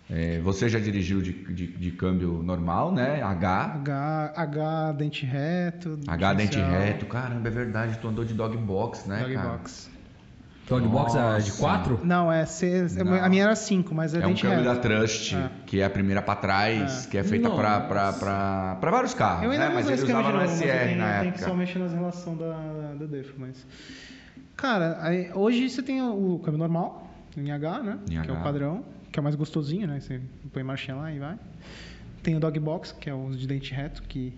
É, você já dirigiu de, de, de câmbio normal, né? H. H, H, dente reto. H dente reto. Caramba, é verdade. Tu andou de dog box, né, Dog cara? box. Dog box é de Nossa. 4? Não, é C, Não. a minha era 5, mas é, É um câmbio reto. da Trust, É. que é a primeira pra trás, que é feita pra vários carros, Eu ainda né? não Mas ele esse câmbio usava de no novo, mas eu SR na eu tenho que época. só mexer nas relações da, da Defo, mas... Cara, aí, hoje você tem o câmbio normal, em H, né? Em que é H. o padrão, que é o mais gostosinho, né? Você põe marchinha lá e vai. Tem o Dog Box, que é o de dente reto, que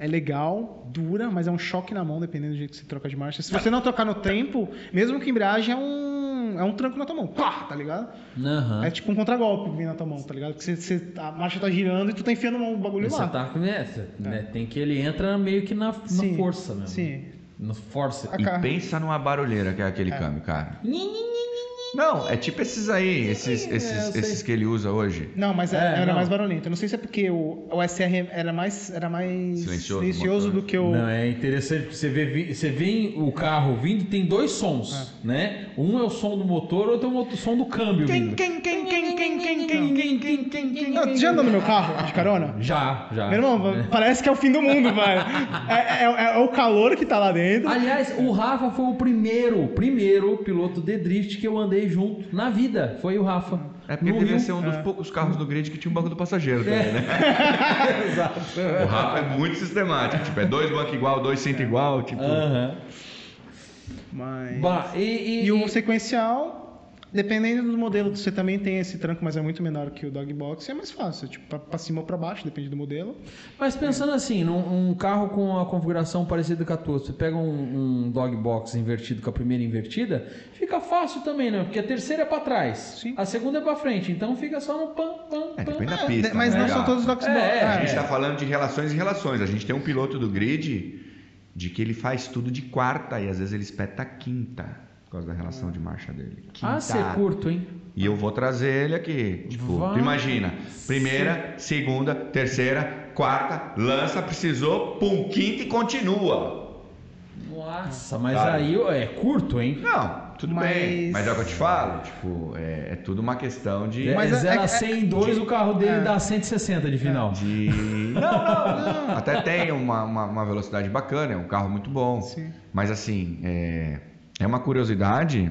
é legal, dura, mas é um choque na mão, dependendo do jeito que você troca de marcha. Se você não trocar no tempo, mesmo que embreagem, é um, é um tranco na tua mão. Pá, tá ligado? Aham. É tipo um contragolpe vindo na tua mão, tá ligado? Que você, você- a marcha tá girando e tu tá enfiando o bagulho Você lá. tá com essa, né? Tem que ele entra meio que na, na Sim, força mesmo. sim. Na força. E pensa numa barulheira que é aquele câmbio, cara. Não, é tipo esses aí, esses, é, esses, esses que ele usa hoje. Não, mas É, era não. mais barulhento. Eu não sei se é porque o, o SR era mais, era mais Silencioso, silencioso, do que o. Não, é interessante porque você vê, você vê o carro vindo, tem dois sons, né? Um é o som do motor, outro é o som do câmbio vindo. quem, quem, quem, quem, quem, quem? Não, tu já andou no meu carro de carona? Já, já. Meu irmão, É. parece que é o fim do mundo, velho. É, é- é o calor que tá lá dentro. Aliás, o Rafa foi o primeiro, primeiro piloto de drift que eu andei junto na vida. Foi o Rafa. É porque devia ser um dos poucos carros do grid que tinha um banco do passageiro também, É. né? Exato. O Rafa é muito sistemático. Tipo, é dois bancos igual, dois cinto igual, tipo... Aham. Mas... Bah, e, e- E o e- sequencial, dependendo do modelo, você também tem esse tranco, mas é muito menor que o dog box, é mais fácil. Tipo, pra, pra cima ou pra baixo, depende do modelo. Mas pensando assim, num um carro com a configuração parecida com a tua, você pega um, um dog box invertido com a primeira invertida, fica fácil também, né? Porque a terceira é pra trás, Sim. a segunda é pra frente, então fica só no pam, pam, É, pam. depende da É, pista. mas né, não são todos os dogs É, box. é, A Ah, gente tá falando de relações e relações. A gente tem um piloto do grid de que ele faz tudo de quarta e às vezes ele espeta quinta por causa da relação de marcha dele. Quinta. Ah, você curto, hein? E eu vou trazer ele aqui. Tipo, Vai. tu imagina, primeira, segunda, terceira, quarta, lança, precisou, pum, quinta e continua. Nossa, mas Cara. aí é curto, hein? Não, tudo Mas- bem. Mas é o que eu te falo. Tipo, é, é tudo uma questão de. É, Mas é- 0 é- a 100 em 2, o carro dele é. dá 160 de final. de... <laughs> Não, não, não. Até tem uma, uma, uma velocidade bacana, é um carro muito bom. Sim. Mas assim, é, é uma curiosidade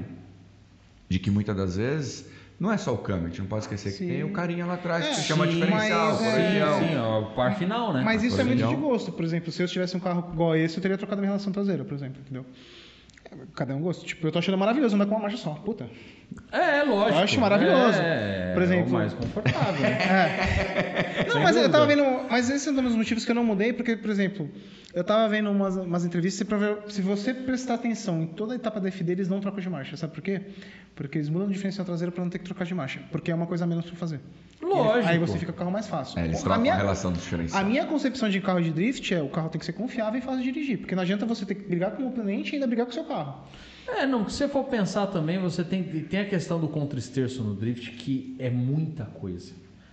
de que muitas das vezes não é só o câmbio, a gente não pode esquecer Sim. que tem o carinha lá atrás que É, se chama sim, diferencial, mas, é. Sim, ó, o par final, né? Mas isso é muito de gosto. Por exemplo, se eu tivesse um carro igual esse, eu teria trocado minha relação traseira, por exemplo, entendeu? Cada um gosta. Tipo, eu tô achando maravilhoso andar com uma marcha só. Puta. É, lógico. Eu acho maravilhoso. É, Por exemplo- É o mais confortável. <laughs> né? Não, Sem mas eu dúvida. tava vendo. Mas esse é um dos motivos que eu não mudei, porque, por exemplo, eu tava vendo umas, umas entrevistas e pra ver, se você prestar atenção em toda a etapa da FD, eles não trocam de marcha. Sabe por quê? Porque eles mudam o diferencial traseiro pra não ter que trocar de marcha. Porque é uma coisa a menos pra fazer. Lógico. Aí você fica com o carro mais fácil. É, eles a, trocam a, minha, relação do diferencial. a minha concepção de carro de drift é o carro tem que ser confiável e fácil de dirigir. Porque não adianta você ter que brigar com o oponente e ainda brigar com o seu carro. É, não, se você for pensar também, você tem, tem a questão do contra-esterço no drift, que é muita coisa.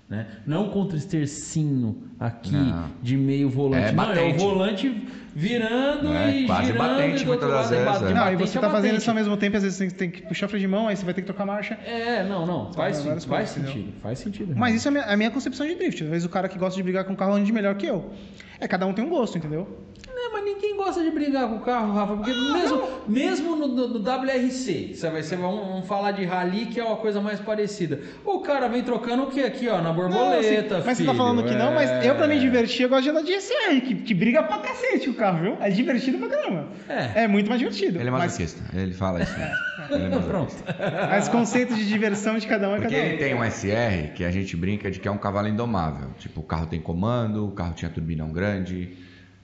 Né? Não um contra-estercinho aqui Não. de meio volante. É não, é o volante virando É, e quase girando. batente e do outro lado é vezes, bate- é. Não, e você é tá fazendo isso ao mesmo tempo, às vezes você tem que puxar freio de mão, aí você vai ter que trocar a marcha. É, não, não. Faz, várias faz coisas, sentido. Faz sentido. Mas isso é a minha, a minha concepção de drift. Às vezes o cara que gosta de brigar com o carro ande melhor que eu. É, cada um tem um gosto, entendeu? É, mas ninguém gosta de brigar com o carro, Rafa, porque mesmo, mesmo no, no- no WRC, você vai, você vai vamos, vamos falar de rally, que é uma coisa mais parecida. O cara vem trocando o que aqui, ó, na borboleta, Não, assim, mas você tá filho, falando que não, mas eu pra me é. divertir, eu gosto de andar de SR, que, que briga pra cacete o carro, viu? É divertido pra caramba. É. É muito mais divertido. Ele é mas, masoquista. Ele fala isso. mesmo. <laughs> Ele é Pronto. mas conceito de diversão de cada um é Porque cada um. ele tem um SR que a gente brinca de que é um cavalo indomável. Tipo, o carro tem comando, o carro tinha turbinão grande,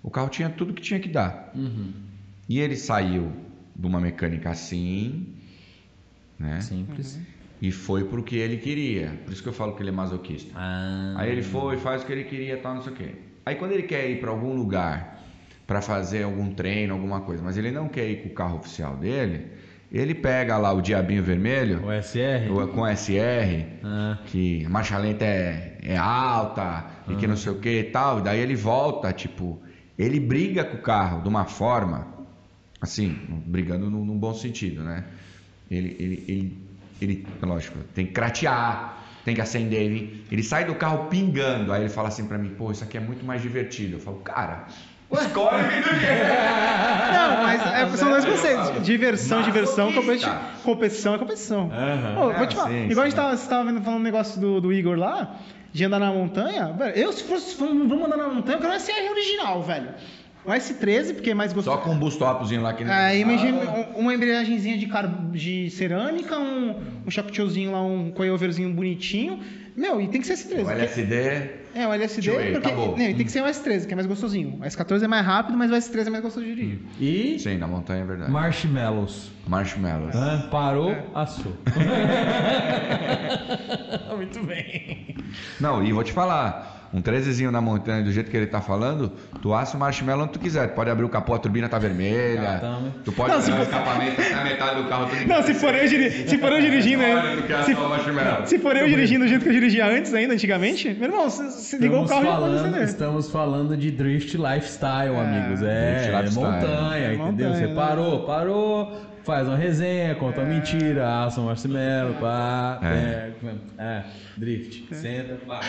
o carro tinha tudo que tinha que dar. Uhum. E ele saiu de uma mecânica assim, né? Simples. E foi pro que ele queria. Por isso que eu falo que ele é masoquista. Ah, Aí ele foi, faz o que ele queria, tal, não sei o quê. Aí quando ele quer ir para algum lugar para fazer algum treino, alguma coisa, mas ele não quer ir com o carro oficial dele, ele pega lá o diabinho vermelho o SR? o- com SR, Ah, que a marcha lenta é, é alta e que não sei o que e tal. E daí ele volta, tipo, ele briga com o carro de uma forma, assim, brigando num, num bom sentido, né? Ele, ele, ele, ele, lógico, tem que cratear, tem que acender, ele, ele sai do carro pingando. Aí ele fala assim pra mim, pô, isso aqui é muito mais divertido. Eu falo, cara, escolhe <laughs> Não, mas é, são dois conceitos. Diversão, diversão, Masoquista. competi- competição é competição. Vou É, te falar, sim, igual a sim. gente tava, você tava vendo, falando um negócio do, do Igor lá, de andar na montanha, velho, eu se fosse, vamos andar na montanha, eu quero um SR original, velho. Um S13, porque é mais gostoso. Só com um boost-opzinho lá que Aí imagina um- uma embreagenzinha de, car... de cerâmica, um, um lá, um coiloverzinho bonitinho. Meu, e tem que ser S13. O porque- LSD É, o LSD, porque. tá não, e tem que ser o S13, que é mais gostosinho. O S14 é mais rápido, mas o S13 é mais gostoso de dirigir. E Sim, na montanha é verdade. marshmallows. Marshmallows. Ah, parou, É. assou. <laughs> <laughs> Muito bem. Não, e vou te falar, um 13zinho na montanha, do jeito que ele tá falando, tu assa o marshmallow onde tu quiser. Tu pode abrir o capô, a turbina tá vermelha. Tá, né? Tu pode Não, se abrir o for- escapamento a metade do carro. tudo Não, se for eu, diri- se for eu dirigindo. Olha do que é se, se for eu dirigindo do jeito que eu dirigia antes, ainda, antigamente, meu irmão, você, você ligou o carro e falando, acender. estamos falando de drift lifestyle, É, amigos. É, drift é montanha, É entendeu? montanha, Você né? parou, parou, faz uma resenha, conta uma mentira, assa um marshmallow, pá, É. pega, é, drift, senta, pá.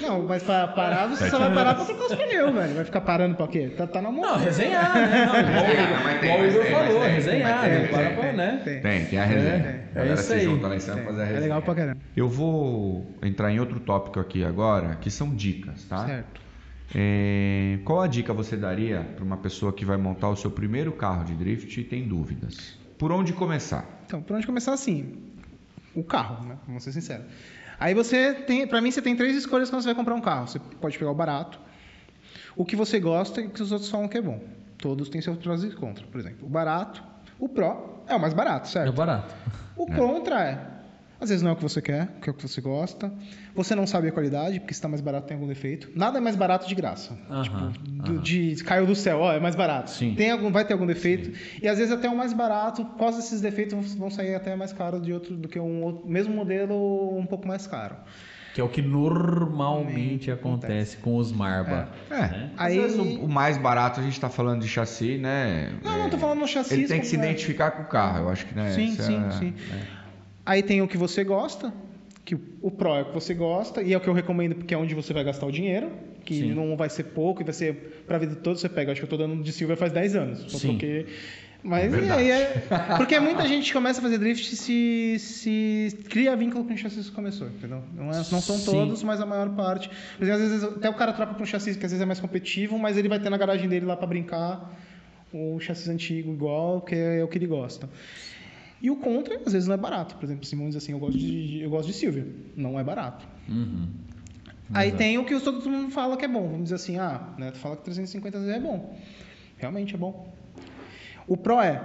Não, mas pra parar, você só vai parar pra trocar os pneus, velho. Vai ficar parando pra quê? Tá, tá na mão. Não, resenhar, né? Não, <laughs> igual, mas tem, igual o Igor falou, tem, resenhar, tem, né? tem, Para tem, pra, né? Tem. Tem, tem a resenha. É, A galera é isso se aí. junta lá em cima fazer a É resenha. legal pra caramba. Eu vou entrar em outro tópico aqui agora, que são dicas, tá? Certo. É, qual a dica você daria para uma pessoa que vai montar o seu primeiro carro de drift e tem dúvidas? Por onde começar? Então, por onde começar assim? O carro, né? Vamos ser sinceros. Aí você tem, pra mim, você tem três escolhas quando você vai comprar um carro. Você pode pegar o barato, o que você gosta e o que os outros falam que é bom. Todos têm seus prós e contras. Por exemplo, o barato, o pró é o mais barato, É certo? barato. O contra é, às vezes não é o que você quer, que é o que você gosta. Você não sabe a qualidade, porque se está mais barato tem algum defeito. Nada é mais barato de graça. Aham, Do- de caiu do céu, ó, é mais barato. Sim. Tem algum, vai ter algum defeito. E às vezes até o mais barato, causa desses defeitos, vão- sair até mais caro de outro do que um outro, mesmo modelo um pouco mais caro. Que é o que normalmente acontece com os Marba. É, né? às Aí- vezes o, o mais barato a gente está falando de chassi, né? Não, É, não, tô falando no chassi. Ele tem que se é. identificar com o carro, eu acho que né? Sim, essa sim, é- sim. Aí tem o que você gosta, que o- Pro é o que você gosta, e é o que eu recomendo porque é onde você vai gastar o dinheiro, que Sim. não vai ser pouco, e vai ser pra vida toda você pega. Acho que eu tô dando de Silver faz 10 anos. Só Sim. porque. Mas É aí é. Porque muita gente começa a fazer drift se, se cria vínculo com o chassi que começou, entendeu? Não, é- não são Sim. todos, mas a maior parte. Mas, às vezes até o cara troca pra um chassi que às vezes é mais competitivo, mas ele vai ter na garagem dele lá pra brincar. o chassi antigo igual, que é o que ele gosta. E o contra, às vezes, não é barato. Por exemplo, dizer assim, eu gosto de, eu gosto de Silvia. Não é barato. Uhum. Aí tem o que todo mundo fala que é bom. Vamos dizer assim, ah, né, tu fala que 350 é bom. Realmente é bom. O pro é,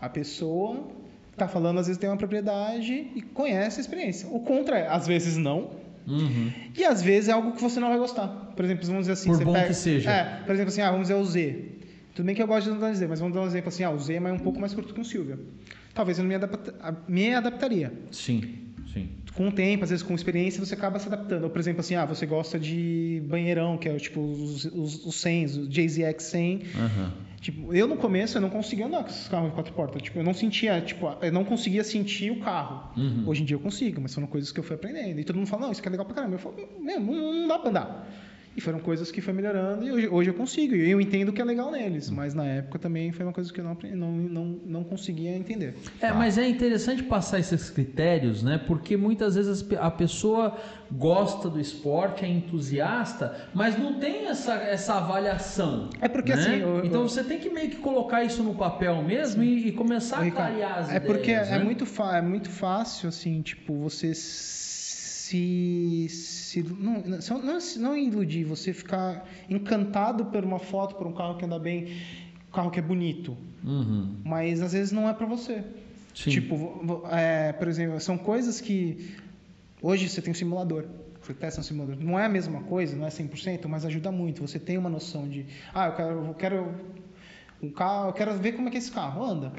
a pessoa está falando, às vezes tem uma propriedade e conhece a experiência. O contra é, às vezes não. Uhum. E às vezes é algo que você não vai gostar. Por exemplo, vamos dizer assim, Por você bom pega, que seja. É, por exemplo assim, ah, vamos dizer o Z. Tudo bem que eu gosto de andar Z, mas vamos dar um exemplo assim, ah, o Z é um pouco mais curto que o Silvia. Talvez eu não me, adapta, me adaptaria. Sim, sim. Com o tempo, às vezes com experiência, você acaba se adaptando. Ou, por exemplo, assim, ah, você gosta de banheirão, que é tipo os, os, os 100, o JZX 100. Uhum. Tipo, eu no começo eu não conseguia andar com esses carros de quatro portas. Tipo, eu não sentia, tipo, eu não conseguia sentir o carro. Uhum. Hoje em dia eu consigo, mas foram coisas que eu fui aprendendo. E todo mundo fala, não, isso aqui é legal pra caramba. Eu falo, meu, não, não dá pra andar. E foram coisas que foi melhorando e hoje, hoje eu consigo. E eu entendo que é legal neles, mas na época também foi uma coisa que eu não, não, não, não conseguia entender. É, mas é interessante passar esses critérios, né? Porque muitas vezes a pessoa gosta do esporte, é entusiasta, mas não tem essa, essa avaliação. É porque né? assim. eu- Então eu- você tem que meio que colocar isso no papel mesmo e, e começar a Ricardo, clarear as é ideias. porque né? é, muito é muito fácil, assim, tipo, você se. Se não, não, não, iludir, você ficar encantado por uma foto, por um carro que anda bem, um carro que é bonito. Uhum. Mas às vezes não é pra você. Sim. Tipo, é, por exemplo, são coisas que. Hoje você tem um simulador. Você testa um simulador. Não é a mesma coisa, não é 100%, mas ajuda muito. Você tem uma noção de. Ah, eu quero. Eu quero um carro, eu quero ver como é que esse carro anda.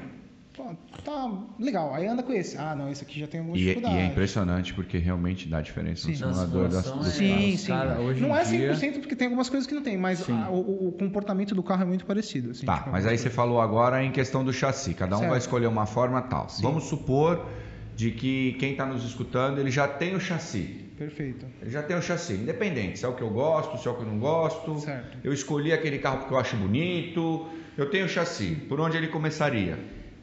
Pô, tá legal. Aí anda com esse. Ah, não, esse aqui já tem alguma E, e dificuldade. é impressionante porque realmente dá diferença no Sim. Na simulador das, simulação dos é- Sim, carros. sim. Cara, hoje não em é dia- 100% porque tem algumas coisas que não tem, mas Sim. a- o, o comportamento do carro é muito parecido. Assim, Tá, tipo, mas aí você falou agora em questão do chassi. Cada um Certo. vai escolher uma forma tal. Vamos supor de que quem está nos escutando ele já tem o chassi. Perfeito. Ele já tem o chassi, independente se é o que eu gosto, se é o que eu não gosto. Certo. Eu escolhi aquele carro porque eu acho bonito. Eu tenho o chassi. Por onde ele começaria?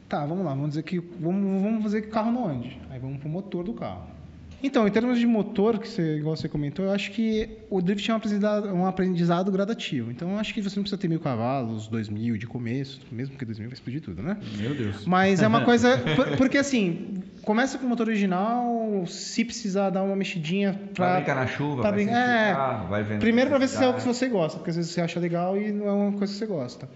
Tá, vamos lá. Vamos dizer que vamos, vamos fazer que o carro não ande. Aí vamos pro motor do carro. Então, em termos de motor, que você, igual você comentou, eu acho que o drift é um aprendizado, um aprendizado gradativo. Então, eu acho que você não precisa ter mil cavalos, dois mil de começo, mesmo porque dois mil vai explodir tudo, né? Meu Deus. Mas é uma <laughs> coisa. por- porque assim, começa com o motor original, se precisar dar uma mexidinha Pra pra. brincar na chuva, pra vai brin- sentir é. carro, vai vendo Primeiro pra ver se é o que você gosta, porque às vezes você acha legal e não é uma coisa que você gosta.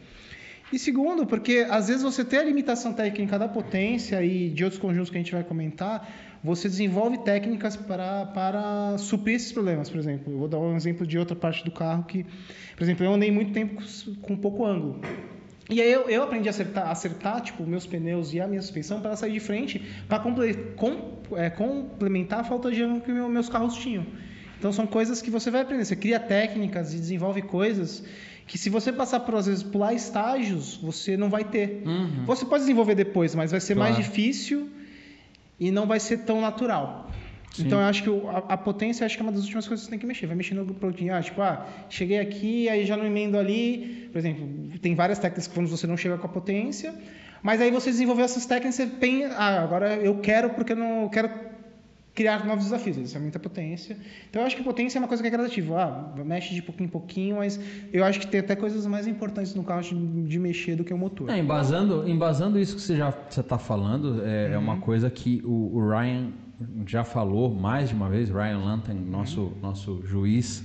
E segundo, porque às vezes você tem a limitação técnica da potência e de outros conjuntos que a gente vai comentar, você desenvolve técnicas para, para suprir esses problemas, por exemplo. Eu vou dar um exemplo de outra parte do carro que, por exemplo, eu andei muito tempo com- pouco ângulo. E aí eu, eu aprendi a acertar, acertar tipo, meus pneus e a minha suspensão para sair de frente, para é, complementar a falta de ângulo que meu- meus carros tinham. Então são coisas que você vai aprender. Você cria técnicas e desenvolve coisas que se você passar por, às vezes, pular estágios, você não vai ter. Uhum. Você pode desenvolver depois, mas vai ser mais Claro. difícil e não vai ser tão natural. Sim. Então eu acho que a, a potência acho que é uma das últimas coisas que você tem que mexer. Vai mexendo no produtinho. Ah, tipo, ah, cheguei aqui, aí já não emendo ali. Por exemplo, tem várias técnicas que quando você não chega com a potência. Mas aí você desenvolveu essas técnicas, você tem. Ah, agora eu quero porque eu não eu quero criar novos desafios. Isso é muita potência. Então eu acho que potência é uma coisa que é gradativa. Ah, mexe de pouquinho em pouquinho, mas eu acho que tem até coisas mais importantes no carro de, de mexer do que o motor. É, embasando, embasando isso que você já está falando, é, é uma Uhum. coisa que o, o Ryan já falou mais de uma vez, Ryan Lantan, nosso, Uhum. nosso juiz,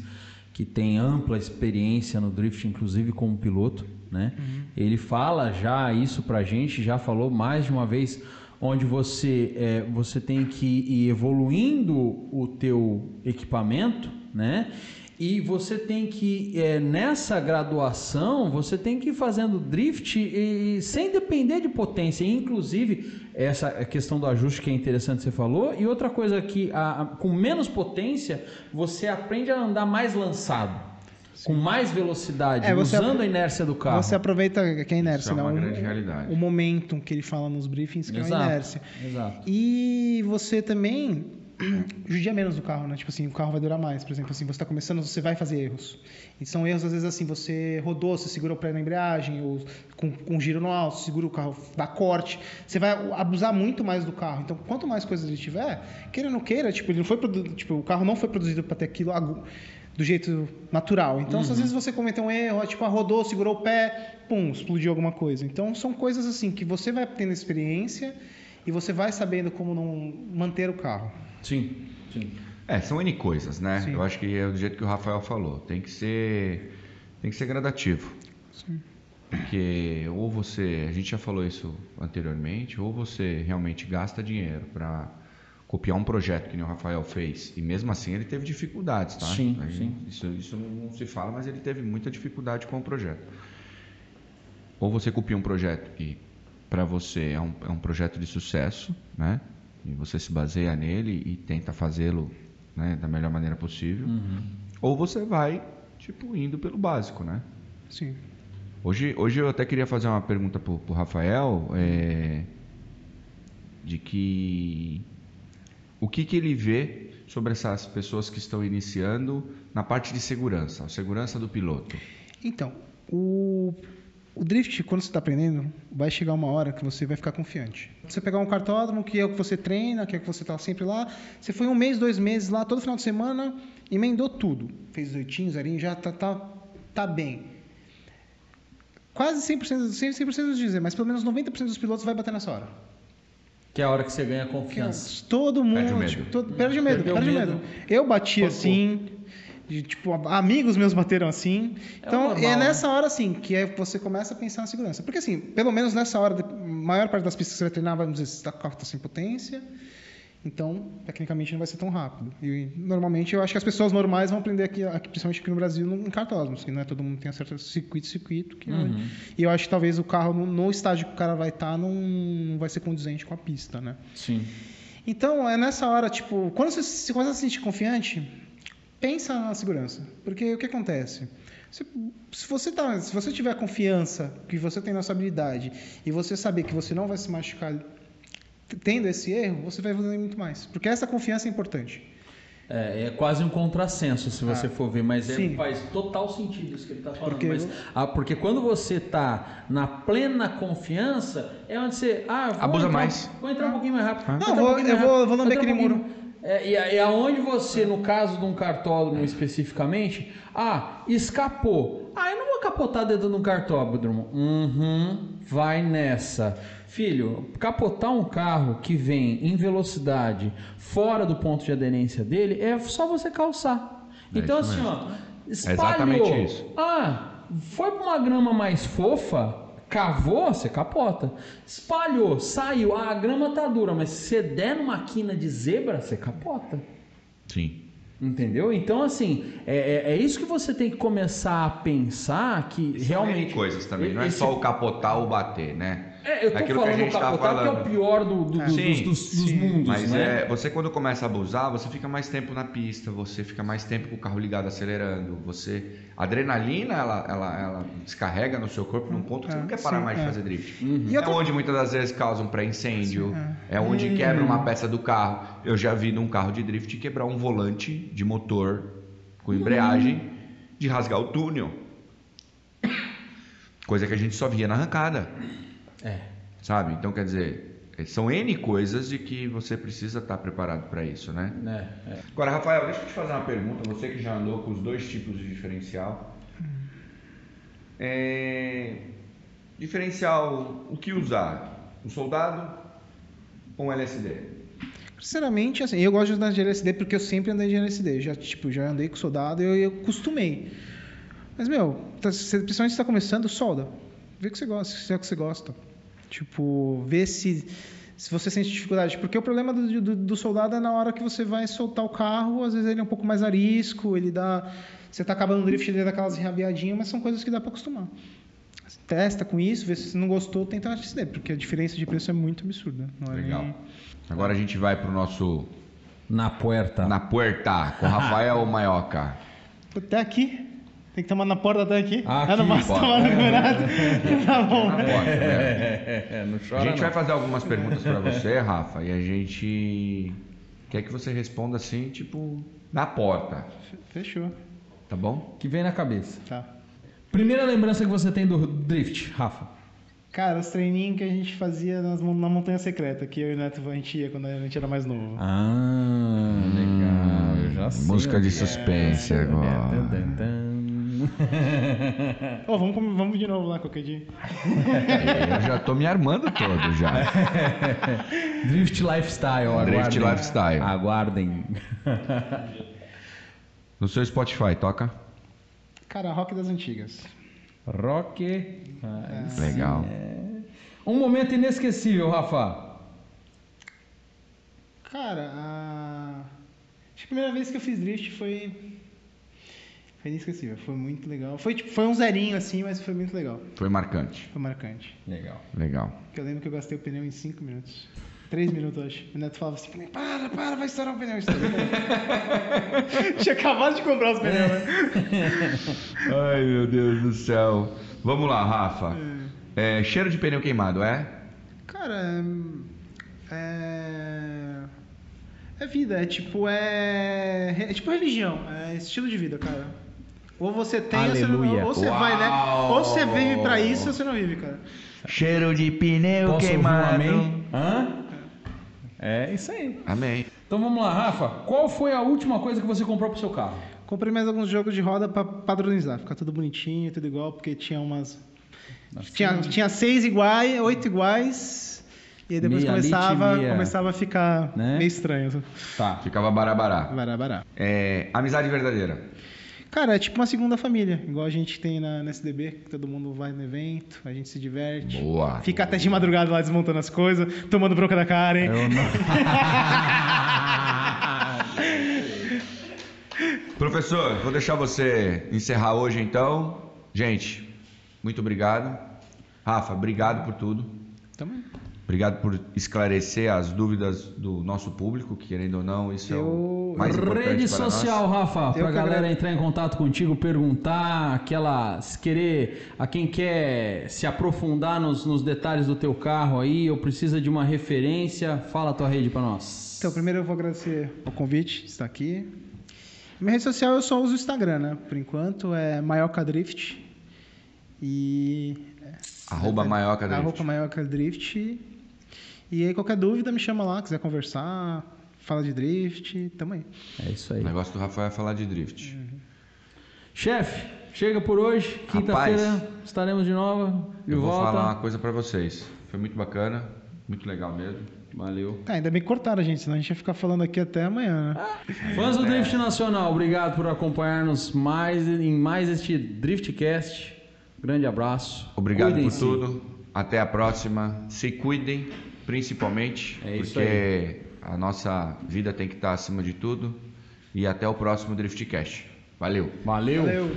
que tem ampla experiência no drift, inclusive como piloto, né? Uhum. Ele fala já isso pra gente, já falou mais de uma vez, onde você, é, você tem que ir evoluindo o teu equipamento, né? E você tem que, é, nessa graduação, você tem que ir fazendo drift e, sem depender de potência. Inclusive, essa questão do ajuste que é interessante você falou. E outra coisa que, a- a- com menos potência, você aprende a andar mais lançado. Com mais velocidade, É, você usando a inércia do carro. Você aproveita que é a inércia, Isso é uma né? O- grande realidade. O momentum que ele fala nos briefings, que é a Exato, inércia. exato. E você também <clears throat> judia menos do carro, né? Tipo assim, o carro vai durar mais. Por exemplo, assim, você está começando, você vai fazer erros. E são erros, às vezes, assim, você rodou, você segurou o pé na embreagem, ou com, com giro no alto, segura o carro, dá corte. Você vai abusar muito mais do carro. Então, quanto mais coisas ele tiver, queira ou não queira, tipo, ele não foi produ- tipo, o carro não foi produzido para ter aquilo agu- do jeito natural. Então, Uhum. às vezes você cometeu um erro, tipo, ah, rodou, segurou o pé, pum, explodiu alguma coisa. Então, são coisas assim que você vai tendo experiência e você vai sabendo como não manter o carro. Sim, sim. É, são N coisas, né? Sim. Eu acho que é do jeito que o Rafael falou. Tem que ser, tem que ser gradativo. Porque ou você, a gente já falou isso anteriormente, ou você realmente gasta dinheiro para copiar um projeto que nem o Rafael fez e mesmo assim ele teve dificuldades, tá? Sim, sim. Isso, isso não se fala, mas ele teve muita dificuldade com o projeto. Ou você copia um projeto que para você é um, é um projeto de sucesso, né? E você se baseia nele e tenta fazê-lo né, da melhor maneira possível. Ou você vai, tipo, indo pelo básico, né? Sim. Hoje, hoje eu até queria fazer uma pergunta pro, pro Rafael, é, de que o que, que ele vê sobre essas pessoas que estão iniciando na parte de segurança, a segurança do piloto. Então, o, o drift, quando você está aprendendo, vai chegar uma hora que você vai ficar confiante. Você pegar um cartódromo, que é o que você treina, que é o que você está sempre lá, você foi um mês, dois meses lá, todo final de semana, emendou tudo. Fez oitinho, zerinho, já tá, tá, tá bem. Quase 100%, 100% dos dizer, mas pelo menos 90% dos pilotos vai bater nessa hora. Que é a hora que você ganha confiança. Todo mundo. Perde o medo. tipo, todo- perde o medo, Perdeu perde o medo. medo. Eu bati Pô, assim. de, tipo, amigos meus bateram assim. É Então, é, normal, nessa hora, assim, que é, você começa a pensar na segurança. Porque, assim, pelo menos nessa hora, a maior parte das pistas que você vai treinar, vamos dizer, se está sem potência. Então, tecnicamente, não vai ser tão rápido. E, normalmente, eu acho que as pessoas normais vão aprender aqui, aqui principalmente aqui no Brasil, em cartódromos. Que não é todo mundo tem certo circuito, circuito. Que Uhum. E eu acho que talvez o carro, no, no estágio que o cara vai estar, não, não vai ser condizente com a pista, né? Sim. Então, é nessa hora, tipo, quando você se começa a se sentir confiante, pensa na segurança. Porque o que acontece? Se, se você tá, se você tiver confiança que você tem na sua habilidade e você saber que você não vai se machucar tendo esse erro, você vai evoluir muito mais. Porque essa confiança é importante. É, é quase um contrassenso, se você Ah, for ver, mas é- faz total sentido isso que ele está falando. Porque- Mas, ah, porque quando você está na plena confiança, é onde você. Ah, vou Abusa entrar- mais. Vou entrar um pouquinho mais rápido. Não, entrar um vou- pouquinho eu mais vou- rápido, vou lamber entrar um aquele pouquinho- É, e, e aonde você, no caso de um cartódromo especificamente, ah, escapou. Ah, eu não vou capotar dentro de um cartódromo. Uhum, vai nessa. Filho, capotar um carro que vem em velocidade fora do ponto de aderência dele é só você calçar. É então, assim, ó, É espalhou. exatamente isso. Ah, foi pra uma grama mais fofa, cavou, você capota. Espalhou, saiu, ah, a grama tá dura, mas se você der numa quina de zebra, você capota. Sim. Entendeu? Então, assim, é, é- é isso que você tem que começar a pensar que realmente. coisas também, não é esse- só o capotar ou bater, né? É, eu tô Aquilo que a falando gente tá capotar porque é o falando. pior do, do- É. dos, Sim, dos- dos sim. mundos, Mas né? é, você quando começa a abusar, você fica mais tempo na pista, você fica mais tempo com o carro ligado acelerando, você a adrenalina ela, ela, ela descarrega no seu corpo num ponto que você É, não quer parar sim, mais de é. fazer drift. E É onde muitas das vezes causa um pré-incêndio, Sim, é onde quebra uma peça do carro. Eu já vi num carro de drift quebrar um volante de motor com embreagem de rasgar o túnel. Coisa que a gente só via na arrancada. É. Sabe? Então, quer dizer, são N coisas de que você precisa estar preparado para isso, né? É, é. Agora, Rafael, deixa eu te fazer uma pergunta. Você que já andou com os dois tipos de diferencial. É, Diferencial, o que usar? Um soldado ou um LSD? Sinceramente, assim, eu gosto de andar de LSD porque eu sempre andei de LSD. Já, tipo, já andei com soldado e eu, eu costumei. Mas, meu, tá, você, principalmente se tá começando, solda. Vê o que você gosta, se é o que você gosta. Tipo, vê se, se você sente dificuldade. Porque o problema do, do, do soldado é na hora que você vai soltar o carro, às vezes ele é um pouco mais arisco, ele dá. Você tá acabando o drift, ele dá aquelas enrabiadinhas, mas são coisas que dá para acostumar. Testa com isso, vê se você não gostou, tenta LSD, porque a diferença de preço é muito absurda. Não é Legal. nem- Agora a gente vai pro nosso Na puerta. Na Puerta, com Rafael Maioca. Até aqui. Tem que tomar na porta até aqui. Aqui, ah, não bora. tomar no campeonato. <laughs> <laughs> tá bom. Na porta, né? É, é, A gente não. vai fazer algumas perguntas para você, Rafa, e a gente quer que você responda assim, tipo, na porta, Fechou. tá bom? Que vem na cabeça. Tá. Primeira lembrança que você tem do drift, Rafa? Cara, os treininhos que a gente fazia nas, na Montanha Secreta, que eu e o Neto a gente ia quando a gente era mais novo. Ah, legal. Eu já Assim, Música de suspense é, agora. tan, <laughs> Ô, vamos, vamos de novo lá qualquer dia. <laughs> Eu já tô me armando todo já. <laughs> Drift Lifestyle, Drift aguardem. Lifestyle. Aguardem. No seu Spotify, toca? Cara, rock das antigas. Rock. Ah, Legal. Um momento inesquecível, Rafa. Cara, a... acho que a primeira vez que eu fiz drift foi. Foi inesquecível, foi muito legal. Foi, tipo, foi um zerinho assim, mas foi muito legal. Foi marcante. Foi marcante. Legal. Legal. Porque eu lembro que eu gastei o pneu em 5 minutos. 3 minutos, acho. O Neto falava assim: para, para, vai estourar o pneu. <laughs> Tinha acabado de comprar os pneus, né? <laughs> Ai, meu Deus do céu. Vamos lá, Rafa. É, cheiro de pneu queimado, é? Cara, é. É vida, é tipo, é. É tipo religião, é estilo de vida, cara. Ou você tem, ou você, não, Aleluia. ou você vai, né? Ou você vive pra isso, ou você não vive, cara. Cheiro de pneu Posso ouvir um queimado. amém? Hã? É isso aí. Amém. Então vamos lá, Rafa. Qual foi a última coisa que você comprou pro seu carro? Comprei mais alguns jogos de roda pra padronizar, ficar tudo bonitinho, tudo igual, porque tinha umas. Tinha, tinha seis iguais, oito iguais. E aí depois Meia começava, meia- começava a ficar Né? meio estranho. Tá. Ficava barabará. Bará, bará. É, amizade verdadeira. Cara, é tipo uma segunda família, igual a gente tem na, na SDB, que todo mundo vai no evento, a gente se diverte. Boa. Fica até de madrugada lá desmontando as coisas, tomando bronca da Karen. Eu não... <laughs> Professor, vou deixar você encerrar hoje então. Gente, muito obrigado. Rafa, obrigado por tudo. Obrigado por esclarecer as dúvidas do nosso público, que querendo ou não, isso é o Eu- mais importante Rede para social, nós. Rafa, Eu pra que galera entrar em contato contigo, perguntar, aquela. Se querer, a quem quer se aprofundar nos, nos detalhes do teu carro aí, ou precisa de uma referência, fala a tua rede pra nós. Então, primeiro eu vou agradecer o convite de estar aqui. Minha rede social eu só uso o Instagram, né? Por enquanto é Maioca Drift. E. Arroba Maioca Drift. Arroba Maioca Drift. E aí, qualquer dúvida, me chama lá, quiser conversar, fala de drift, tamo aí. É isso O aí. negócio do Rafael é falar de drift. Chefe, chega por hoje. Quinta-feira estaremos de novo. De Eu vou volta. falar uma coisa para vocês. Foi muito bacana, muito legal mesmo. Valeu. Ah, ainda bem que cortaram, gente, senão a gente ia ficar falando aqui até amanhã, né? Fãs do Drift Nacional, obrigado por acompanhar-nos mais em mais este Driftcast. Grande abraço. Obrigado por tudo. Até a próxima. Se cuidem, principalmente, é porque a nossa vida tem que estar acima de tudo. E até o próximo Driftcast. Valeu. Valeu. Valeu.